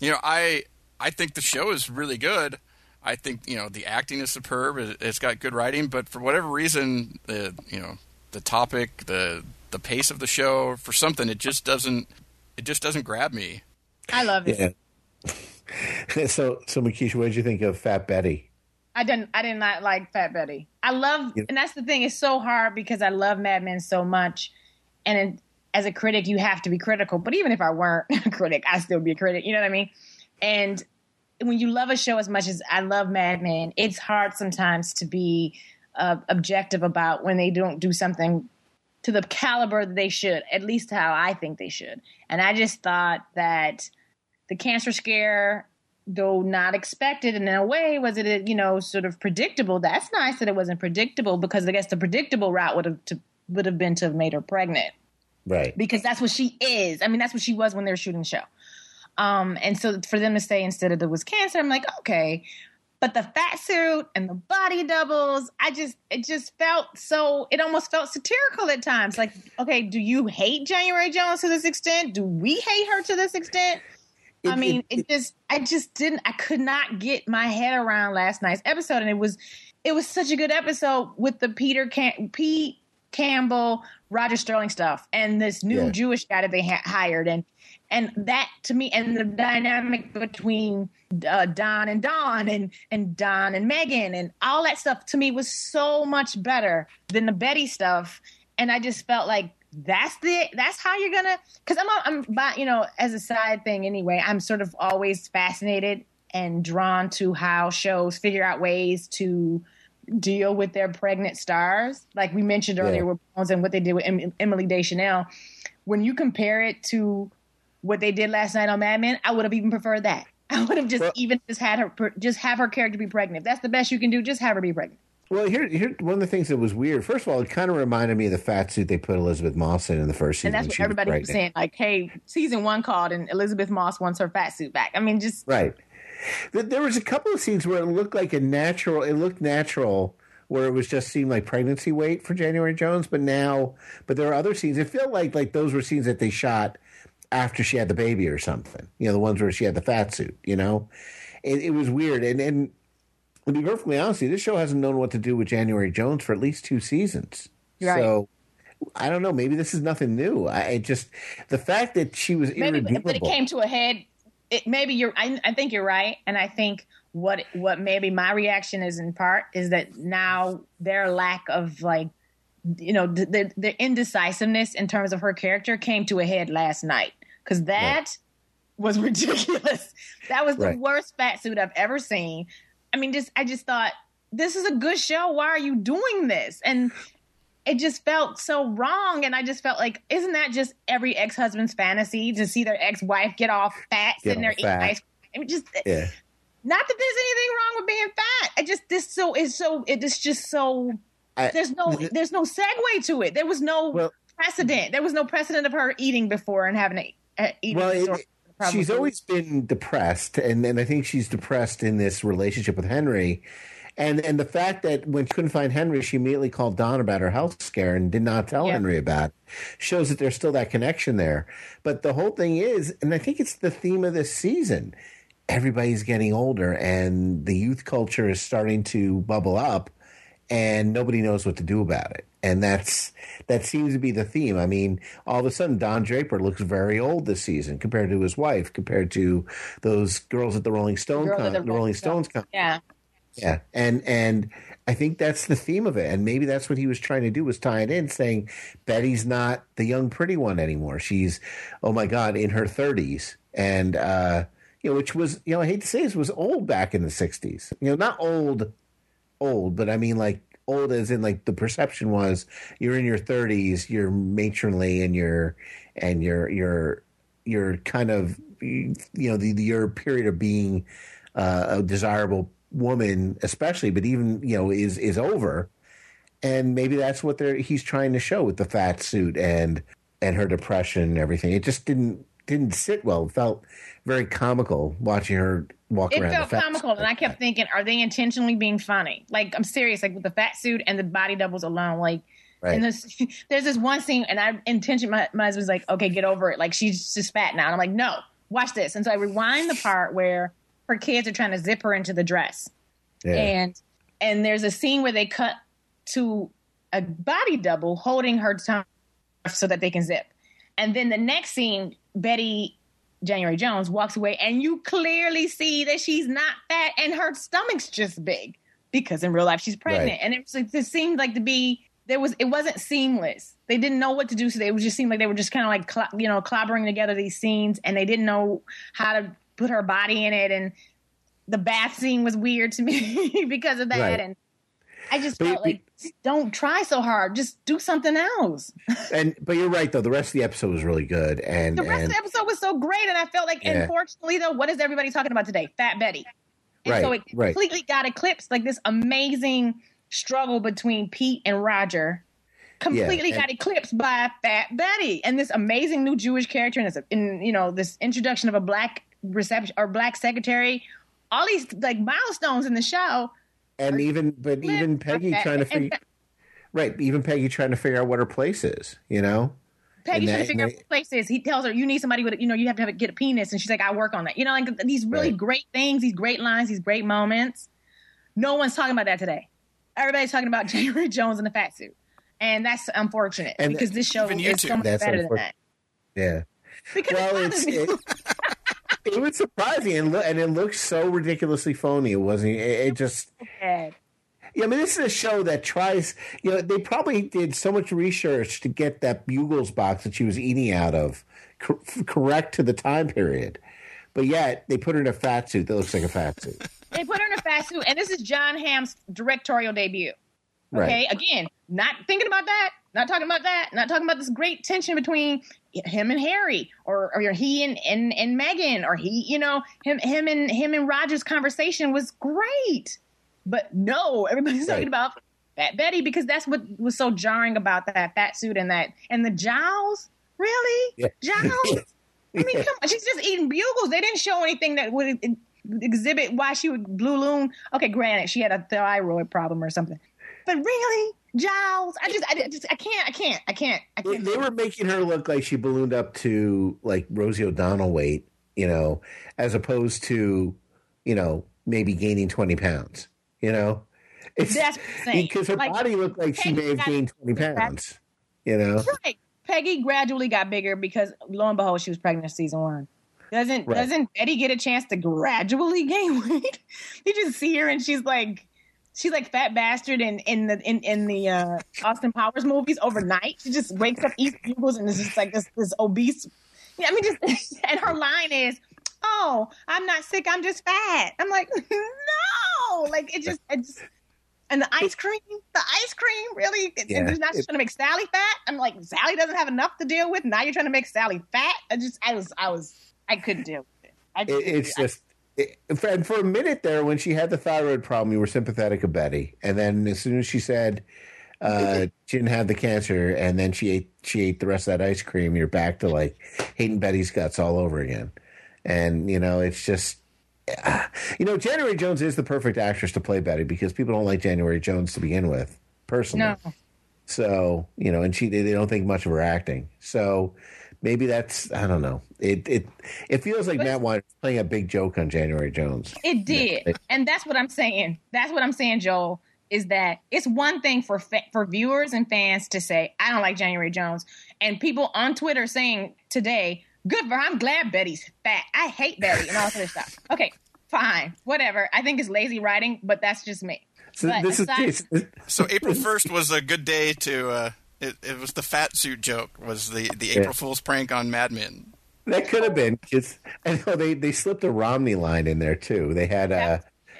You know, I I think the show is really good. I think you know the acting is superb. It, it's got good writing, but for whatever reason, the you know the topic, the the pace of the show, for something, it just doesn't it just doesn't grab me. I love it. yeah. so so Mekeisha, what did you think of Fat Betty? I didn't. I did not like Fat Betty. I love, Yeah. and that's the thing. It's so hard because I love Mad Men so much, and it, as a critic, you have to be critical. But even if I weren't a critic, I'd still be a critic. You know what I mean? And when you love a show as much as I love Mad Men, it's hard sometimes to be uh, objective about when they don't do something to the caliber that they should, at least how I think they should. And I just thought that the cancer scare, though not expected, and in a way, was it you know sort of predictable? That's nice that it wasn't predictable because I guess the predictable route would have to, would have been to have made her pregnant Right. because that's what she is. I mean, that's what she was when they were shooting the show. Um, and so for them to say instead of it was cancer, I'm like, okay. But the fat suit and the body doubles, I just it just felt so it almost felt satirical at times. Like, okay, do you hate January Jones to this extent? Do we hate her to this extent? I mean, it- it, just I just didn't I could not get my head around last night's episode and it was it was such a good episode with the Peter Cam- Pete Campbell, Roger Sterling stuff and this new Yeah. Jewish guy that they ha- hired and and that to me and the dynamic between uh, Don and Don and and Don and Megan and all that stuff to me was so much better than the Betty stuff. And I just felt like that's the that's how you're gonna because I'm I'm but you know as a side thing anyway I'm sort of always fascinated and drawn to how shows figure out ways to deal with their pregnant stars. Like we mentioned earlier Yeah. with Bones and what they did with em- Emily Deschanel. When you compare it to what they did last night on Mad Men I would have even preferred that I would have just Well- even just had her just have her character be pregnant if that's the best you can do just have her be pregnant Well, here, here, one of the things that was weird. First of all, it kind of reminded me of the fat suit they put Elisabeth Moss in in the first season. and that's what she was everybody was saying like hey season one called and Elisabeth Moss wants her fat suit back I mean just Right. There was a couple of scenes where it looked like a natural. It looked natural, where it was just seemed like pregnancy weight for January Jones. But now, but there are other scenes. It felt like like those were scenes that they shot after she had the baby or something. You know, the ones where she had the fat suit. You know, it, it was weird. And and to be perfectly honest, this show hasn't known what to do with January Jones for at least two seasons. Right. So. I don't know. Maybe this is nothing new. I it just the fact that she was maybe but it came to a head it, maybe you're I, I think you're right and i think what what maybe my reaction is in part is that now their lack of like you know the, the, the indecisiveness in terms of her character came to a head last night because that was ridiculous. That was the Right. worst fat suit i've ever seen. I mean just i just thought this is a good show. Why are you doing this? And it just felt so wrong. And i just felt like isn't that just every ex-husband's fantasy to see their ex-wife get all fat Get sitting there all eating ice cream? I mean, just eh, yeah. not that there's anything wrong with being fat. I just this so is so it is just so I- there's no there's no segue to it. There was no Well- precedent. There was no precedent of her eating before and having a eating Well, it- she's always been depressed, and, and I think she's depressed in this relationship with Henry. And and the fact that when she couldn't find Henry, she immediately called Don about her health scare and did not tell Yeah. Henry about it, shows that there's still that connection there. But the whole thing is, and I think it's the theme of this season, everybody's getting older and the youth culture is starting to bubble up and nobody knows what to do about it. And that's that seems to be the theme. I mean, all of a sudden Don Draper looks very old this season compared to his wife, compared to those girls at the Rolling Stone con- at the Rolling Stones con- yeah yeah, and and I think that's the theme of it, and maybe that's what he was trying to do was tie it in, saying Betty's not the young pretty one anymore. She's, oh my god, in her thirties, and uh, you know, which was you know, I hate to say this was old back in the '60s. You know, not old, old, but I mean like old as in like the perception was you're in your 30s, you're matronly, and you're and you're you're you're kind of you know the, the your period of being uh, a desirable woman, especially, but even you know is is over, and maybe that's what they're he's trying to show with the fat suit and and her depression and everything. It just didn't didn't sit well. It felt very comical watching her walk it around. felt fat comical and i kept thinking are they intentionally being funny like i'm serious like with the fat suit and the body doubles alone like Right. and this, there's this one scene and i intention my, my husband's like okay get over it like she's just fat now and i'm like no watch this and so i rewind the part where her kids are trying to zip her into the dress Yeah. and and there's a scene where they cut to a body double holding her tongue so that they can zip and then the next scene betty january jones walks away and you clearly see that she's not fat and her stomach's just big because in real life she's pregnant Right. and it, like, it seemed like to be there was it wasn't seamless they didn't know what to do so they it just seemed like they were just kind of like cl- you know clobbering together these scenes and they didn't know how to put her body in it and the bath scene was weird to me because of that Right. and i just felt like don't try so hard just do something else and but you're right though. The rest of the episode was really good, and the rest and of the episode was so great and i felt like Yeah. unfortunately though what is everybody talking about today fat betty and so Right, it right. completely got eclipsed like this amazing struggle between pete and roger completely and- got eclipsed by fat betty and this amazing new jewish character and this in you know this introduction of a black reception or black secretary all these like milestones in the show. And even, but even Peggy Okay, trying to and- figure, right? Even Peggy trying to figure out what her place is. You know, Peggy And trying to figure out and what place is. He tells her, "You need somebody with, you know, you have to have a, get a penis," and she's like, "I work on that." You know, like these really Right. great things, these great lines, these great moments. No one's talking about that today. Everybody's talking about January Jones in the fat suit, and that's unfortunate And because this show is so much better than that. yeah. Because Well, it it's bothers it, it was surprising and, lo- and it looked so ridiculously phony. It wasn't. It, it just. Yeah, I mean, this is a show that tries. You know, they probably did so much research to get that Bugles box that she was eating out of cor- correct to the time period, but yet they put her in a fat suit that looks like a fat suit. They put her in a fat suit, and this is John Hamm's directorial debut. Right. Okay, again, not thinking about that, not talking about that, not talking about this great tension between him and Harry, or or he and and, and Megan, or he, you know, him him and him and Roger's conversation was great. But no, everybody's Right. talking about Fat Betty because that's what was so jarring about that fat suit and that and the jowls. Really, Yeah. jowls? I mean, come on, she's just eating bugles. They didn't show anything that would exhibit why she would blue loon. Okay, granted, she had a thyroid problem or something, but really, Giles, I just, I just, I can't, I can't, I can't, I They, can't. they were making her look like she ballooned up to like Rosie O'Donnell weight, you know, as opposed to, you know, maybe gaining twenty pounds. You know, it's That's what I'm saying. because her Like, body looked like she may have gained twenty pounds. You know, Right. Peggy gradually got bigger because lo and behold, she was pregnant season one. Doesn't Right. doesn't Betty get a chance to gradually gain weight? you just see her and she's like she's like fat bastard in, in the in, in the uh, Austin Powers movies overnight. She just wakes up, eats bugles, and is just like this this obese. Yeah, I mean, just and her line is, "Oh, I'm not sick. I'm just fat." I'm like, no, like it just it just. And the ice cream, the ice cream, really? And Yeah. you're not just trying to make Sally fat? I'm like, Sally doesn't have enough to deal with. Now you're trying to make Sally fat? I just, I was, I was, I couldn't deal with it. I it's just. And for a minute there, when she had the thyroid problem, you were sympathetic of Betty, and then as soon as she said uh, she didn't have the cancer, and then she ate she ate the rest of that ice cream, you're back to like hating Betty's guts all over again. And you know, it's just ah, you know, January Jones is the perfect actress to play Betty because people don't like January Jones to begin with, personally. no. So you know, and she they don't think much of her acting. So maybe that's I don't know. It it it feels like But- Matt Weiner is playing a big joke on January Jones. It did, Yeah. and that's what I'm saying. That's what I'm saying, Joel. Is that it's one thing for fa- for viewers and fans to say I don't like January Jones, and people on Twitter saying today, "Good for. I'm glad Betty's fat. I hate Betty," and all this other stuff. Okay, fine, whatever. I think it's lazy writing, but that's just me. So But this is aside- this- So April first was a good day to. Uh, it, it was the fat suit joke. Was the the April Fool's prank on Mad Men? that could have been because I know they they slipped a Romney line in there too. They had uh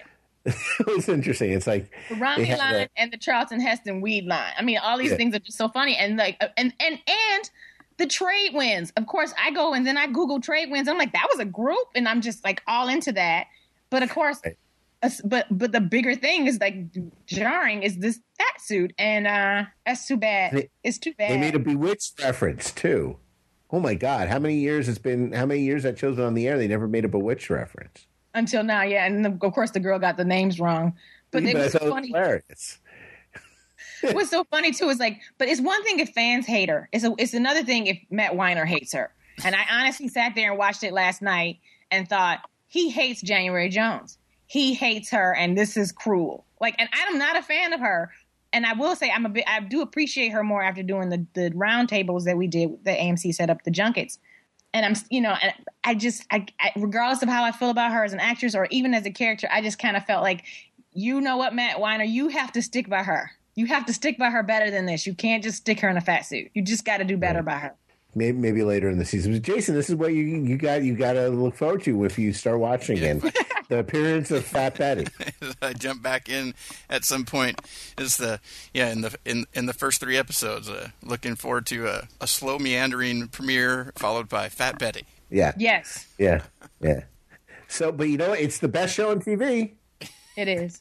it was interesting. It's like The Romney line that- and the Charlton Heston weed line. I mean, all these Yeah. things are just so funny. And like, uh, and and and the trade wins. Of course, I go and then I Google trade wins. I'm like, that was a group, and I'm just like all into that. But of course, Right. But but the bigger thing is like jarring is this fat suit, and uh that's too bad. They- it's too bad. They made a Bewitched reference too. Oh my God! How many years it's been? How many years that show's been on the air? They never made a Bewitched reference. until now, yeah. And of course, the girl got the names wrong. But it was was funny. hilarious. What's so funny too is like, but it's one thing if fans hate her. It's a, it's another thing if Matt Weiner hates her. And I honestly sat there and watched it last night and thought he hates January Jones. He hates her, and this is cruel. Like, and I'm not a fan of her. And I will say I'm a bit. I do appreciate her more after doing the the roundtables that we did. The AMC set up the junkets, and I'm you know, and I just I, I regardless of how I feel about her as an actress or even as a character, I just kind of felt like, you know what, Matt Weiner, you have to stick by her. You have to stick by her better than this. You can't just stick her in a fat suit. You just got to do better by her. Maybe, maybe later in the season. But Jason, this is what you you got you got to look forward to if you start watching again. the appearance of Fat Betty. I jump back in at some point. Is the yeah in the in in the first three episodes. Uh, looking forward to a, a slow meandering premiere followed by Fat Betty. Yeah, Yes, yeah, yeah. So, but you know, what? it's the best show on TV. it is.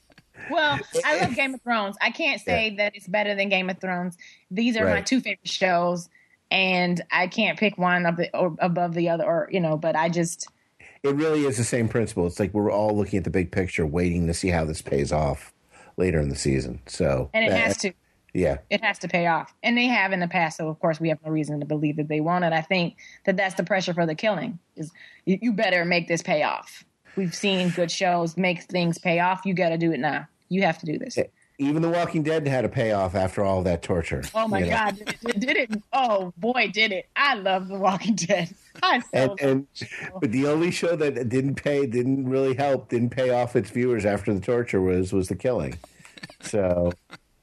Well, I love Game of Thrones. I can't say that it's better than Game of Thrones. These are my two favorite shows, and I can't pick one of the, or above the other, or you know. But I just it really is the same principle. It's like we're all looking at the big picture, waiting to see how this pays off later in the season. So And it that- has to. yeah, It has to pay off. And they have in the past. So, of course, we have no reason to believe that they won't. And I think that that's the pressure for the killing is you better make this pay off. We've seen good shows make things pay off. You got to do it now. You have to do this. Even The Walking Dead had a payoff after all that torture. Oh my? God, did it, did it? Oh boy, did it! I love The Walking Dead. I so And, and but the only show that didn't pay, didn't really help, didn't pay off its viewers after the torture was was the killing. So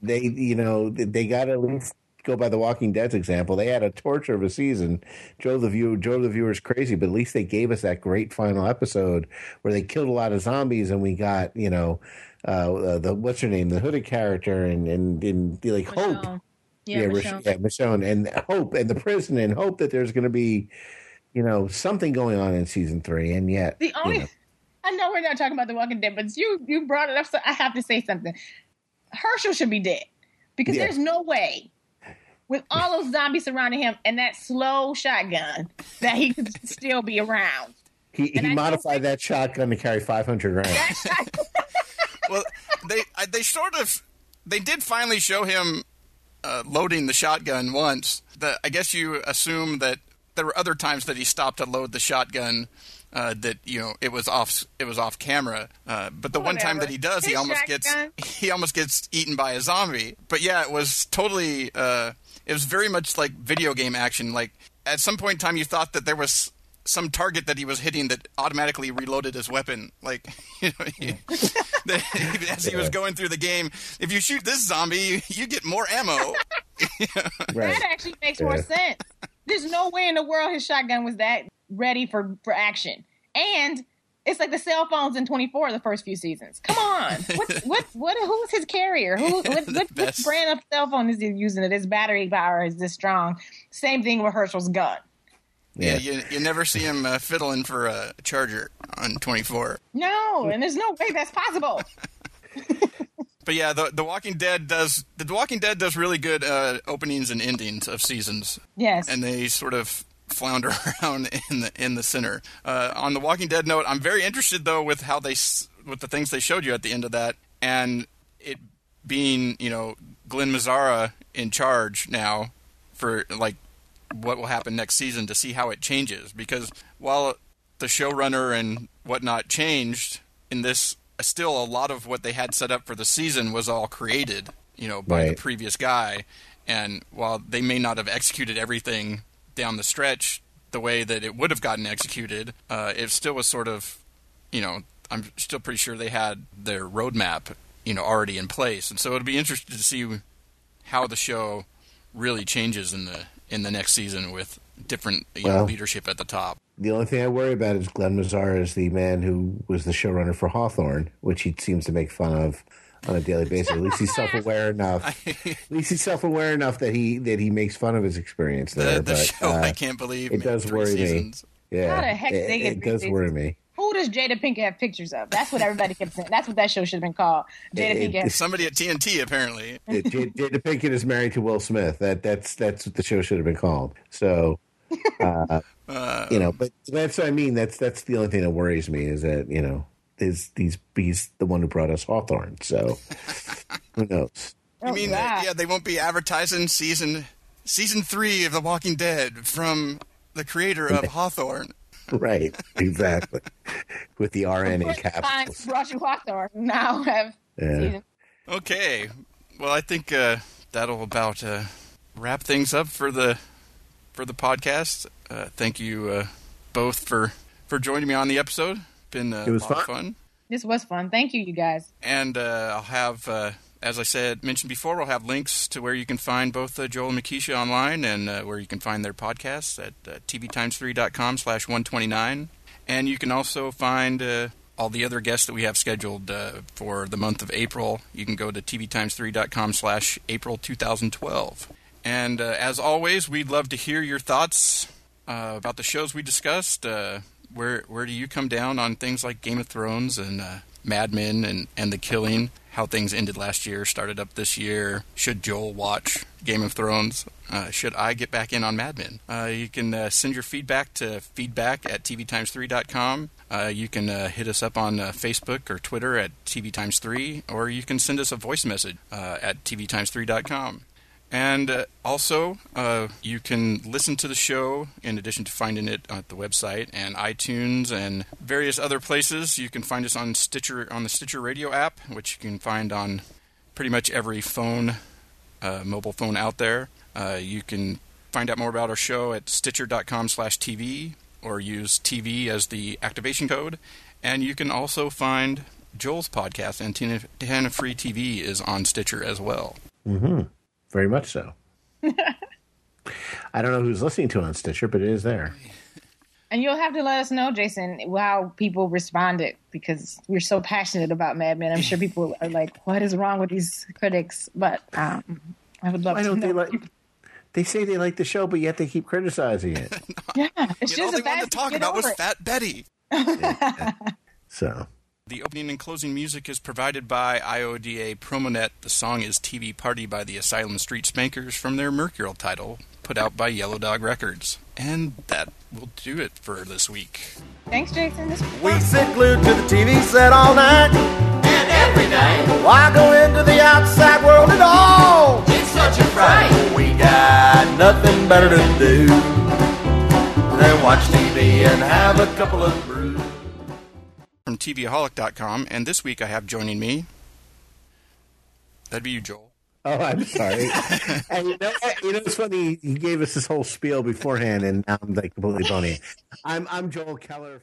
they, you know, they got at least go by the Walking Dead's example. They had a torture of a season, drove the view, drove the viewers crazy. But at least they gave us that great final episode where they killed a lot of zombies, and we got, you know, uh, uh, the what's her name, the hooded character, and and, and like hope. Yeah, Mich- Michonne. yeah, Michonne, and hope, and the prison, and hope that there's going to be, you know, something going on in season three, and yet, The only you know, I know we're not talking about The Walking Dead, but you you brought it up, so I have to say something. Hershel should be dead because Yeah. there's no way. With all those zombies surrounding him and that slow shotgun, that he could still be around. he, he modified that shotgun to carry 500 rounds. Well, they I- they sort of they did finally show him uh, loading the shotgun once. The, I guess you assume that there were other times that he stopped to load the shotgun. Uh, that you know it was off it was off camera, uh, but the one time that he does, he His almost shotgun. gets he almost gets eaten by a zombie. But yeah, it was totally uh, it was very much like video game action. Like at some point in time, you thought that there was some target that he was hitting that automatically reloaded his weapon. Like you know, he, that as he was going through the game, if you shoot this zombie, you, you get more ammo. Right. that actually makes more sense. There's no way in the world his shotgun was that ready for for action. And it's like the cell phones in 24 the first few seasons. Come on. What what what who's his carrier? Who what, what, what brand of cell phone is he using that his battery power is this strong? Same thing with Hershel's gun. Yeah, Yeah. you, you never see him uh, fiddling for a charger on 24. No, and there's no way that's possible. But yeah, the The Walking Dead does the Walking Dead does really good uh, openings and endings of seasons. Yes. and they sort of flounder around in the in the center. Uh, on the Walking Dead note, I'm very interested though with how they with the things they showed you at the end of that, and it being you know Glen Mazzara in charge now for like what will happen next season to see how it changes. Because while the showrunner and whatnot changed in this still a lot of what they had set up for the season was all created you know by the previous guy. And while they may not have executed everything down the stretch the way that it would have gotten executed uh, it still was sort of you know i'm still pretty sure they had their roadmap you know already in place. And so it'll be interesting to see how the show really changes in the in the next season with different you know, leadership at the top. The only thing I worry about is Glen Mazzara is the man who was the showrunner for Hawthorne, which he seems to make fun of on a daily basis. At least he's self-aware enough. At least he's self-aware enough that he that he makes fun of his experience there. the but show, uh, I can't believe it made does three worry me. yeah, How the heck it, it does worry me. Who does Jada Pinkett have pictures of? That's what everybody kept saying. That's what that show should have been called. Jada It- Pinkett. Somebody at TNT apparently. It- J- Jada Pinkett is married to Will Smith. That that's that's what the show should have been called. So, uh, you know, but that's what I mean. That's that's the only thing that worries me is that you know is these he's the one who brought us Hawthorne. So, who knows? You Oh, mean God. that, yeah, they won't be advertising season season three of The Walking Dead from the creator of Hawthorne. Right, exactly. With the RN in Times capitals. brought you Hawthorne. Now have Yeah. season. Okay, well, I think uh, that'll about uh, wrap things up for the for the podcast. Uh, thank you uh, both for for joining me on the episode. Been uh, It was a lot of fun. fun. This was fun. Thank you, you guys. And uh, I'll have, uh, as I said, mentioned before, we'll have links to where you can find both uh, Joel and Mekeisha online and uh, where you can find their podcasts at uh, tvtimes3.com slash 129. And you can also find uh, all the other guests that we have scheduled uh, for the month of April. You can go to tvtimes3.com slash April 2012. And uh, as always, we'd love to hear your thoughts about the shows we discussed. Where where do you come down on things like Game of Thrones and Mad Men and, and The Killing? How things ended last year, started up this year. Should Joel watch Game of Thrones? Uh, should I get back in on Mad Men? Uh, you can uh, send your feedback to feedback at tvtimes3.com. Uh, you can uh, hit us up on uh, Facebook or Twitter at TV Times 3, or you can send us a voice message uh, at tvtimes3.com. And uh, also, uh, you can listen to the show in addition to finding it at the website and iTunes and various other places. You can find us on Stitcher on the Stitcher Radio app, which you can find on pretty much every phone, uh, mobile phone out there. Uh, you can find out more about our show at Stitcher.com/tv or use TV as the activation code. And you can also find Joel's podcast, Antenna Free TV, is on Stitcher as well. Mm-hmm. Very much so. I don't know who's listening to it on Stitcher, but it is there. And you'll have to let us know, Jason, how people responded because we're so passionate about Mad Men. I'm sure people are like, "What is wrong with these critics?" But um, I would love Why to don't know. they like? They say they like the show, but yet they keep criticizing it. yeah, it's Yet all just they a bad wanted to talk about was it. Fat Betty. So The opening and closing music is provided by IODA Promonet. The song is TV Party by the Asylum Street Spankers from their Mercurial title, put out by Yellow Dog Records. And that will do it for this week. Thanks, Jason. We sit glued to the TV set all night. And every night. Why go into the outside world at all? it's such a fright. We got nothing better to do than watch TV and have a couple of brews. From TVaholic.com, and this week I have joining me. That'd be you, Joel. Oh, I'm sorry. and you know, you know, it's funny. He gave us this whole spiel beforehand, and now I'm like completely bony. I'm I'm Joel Keller.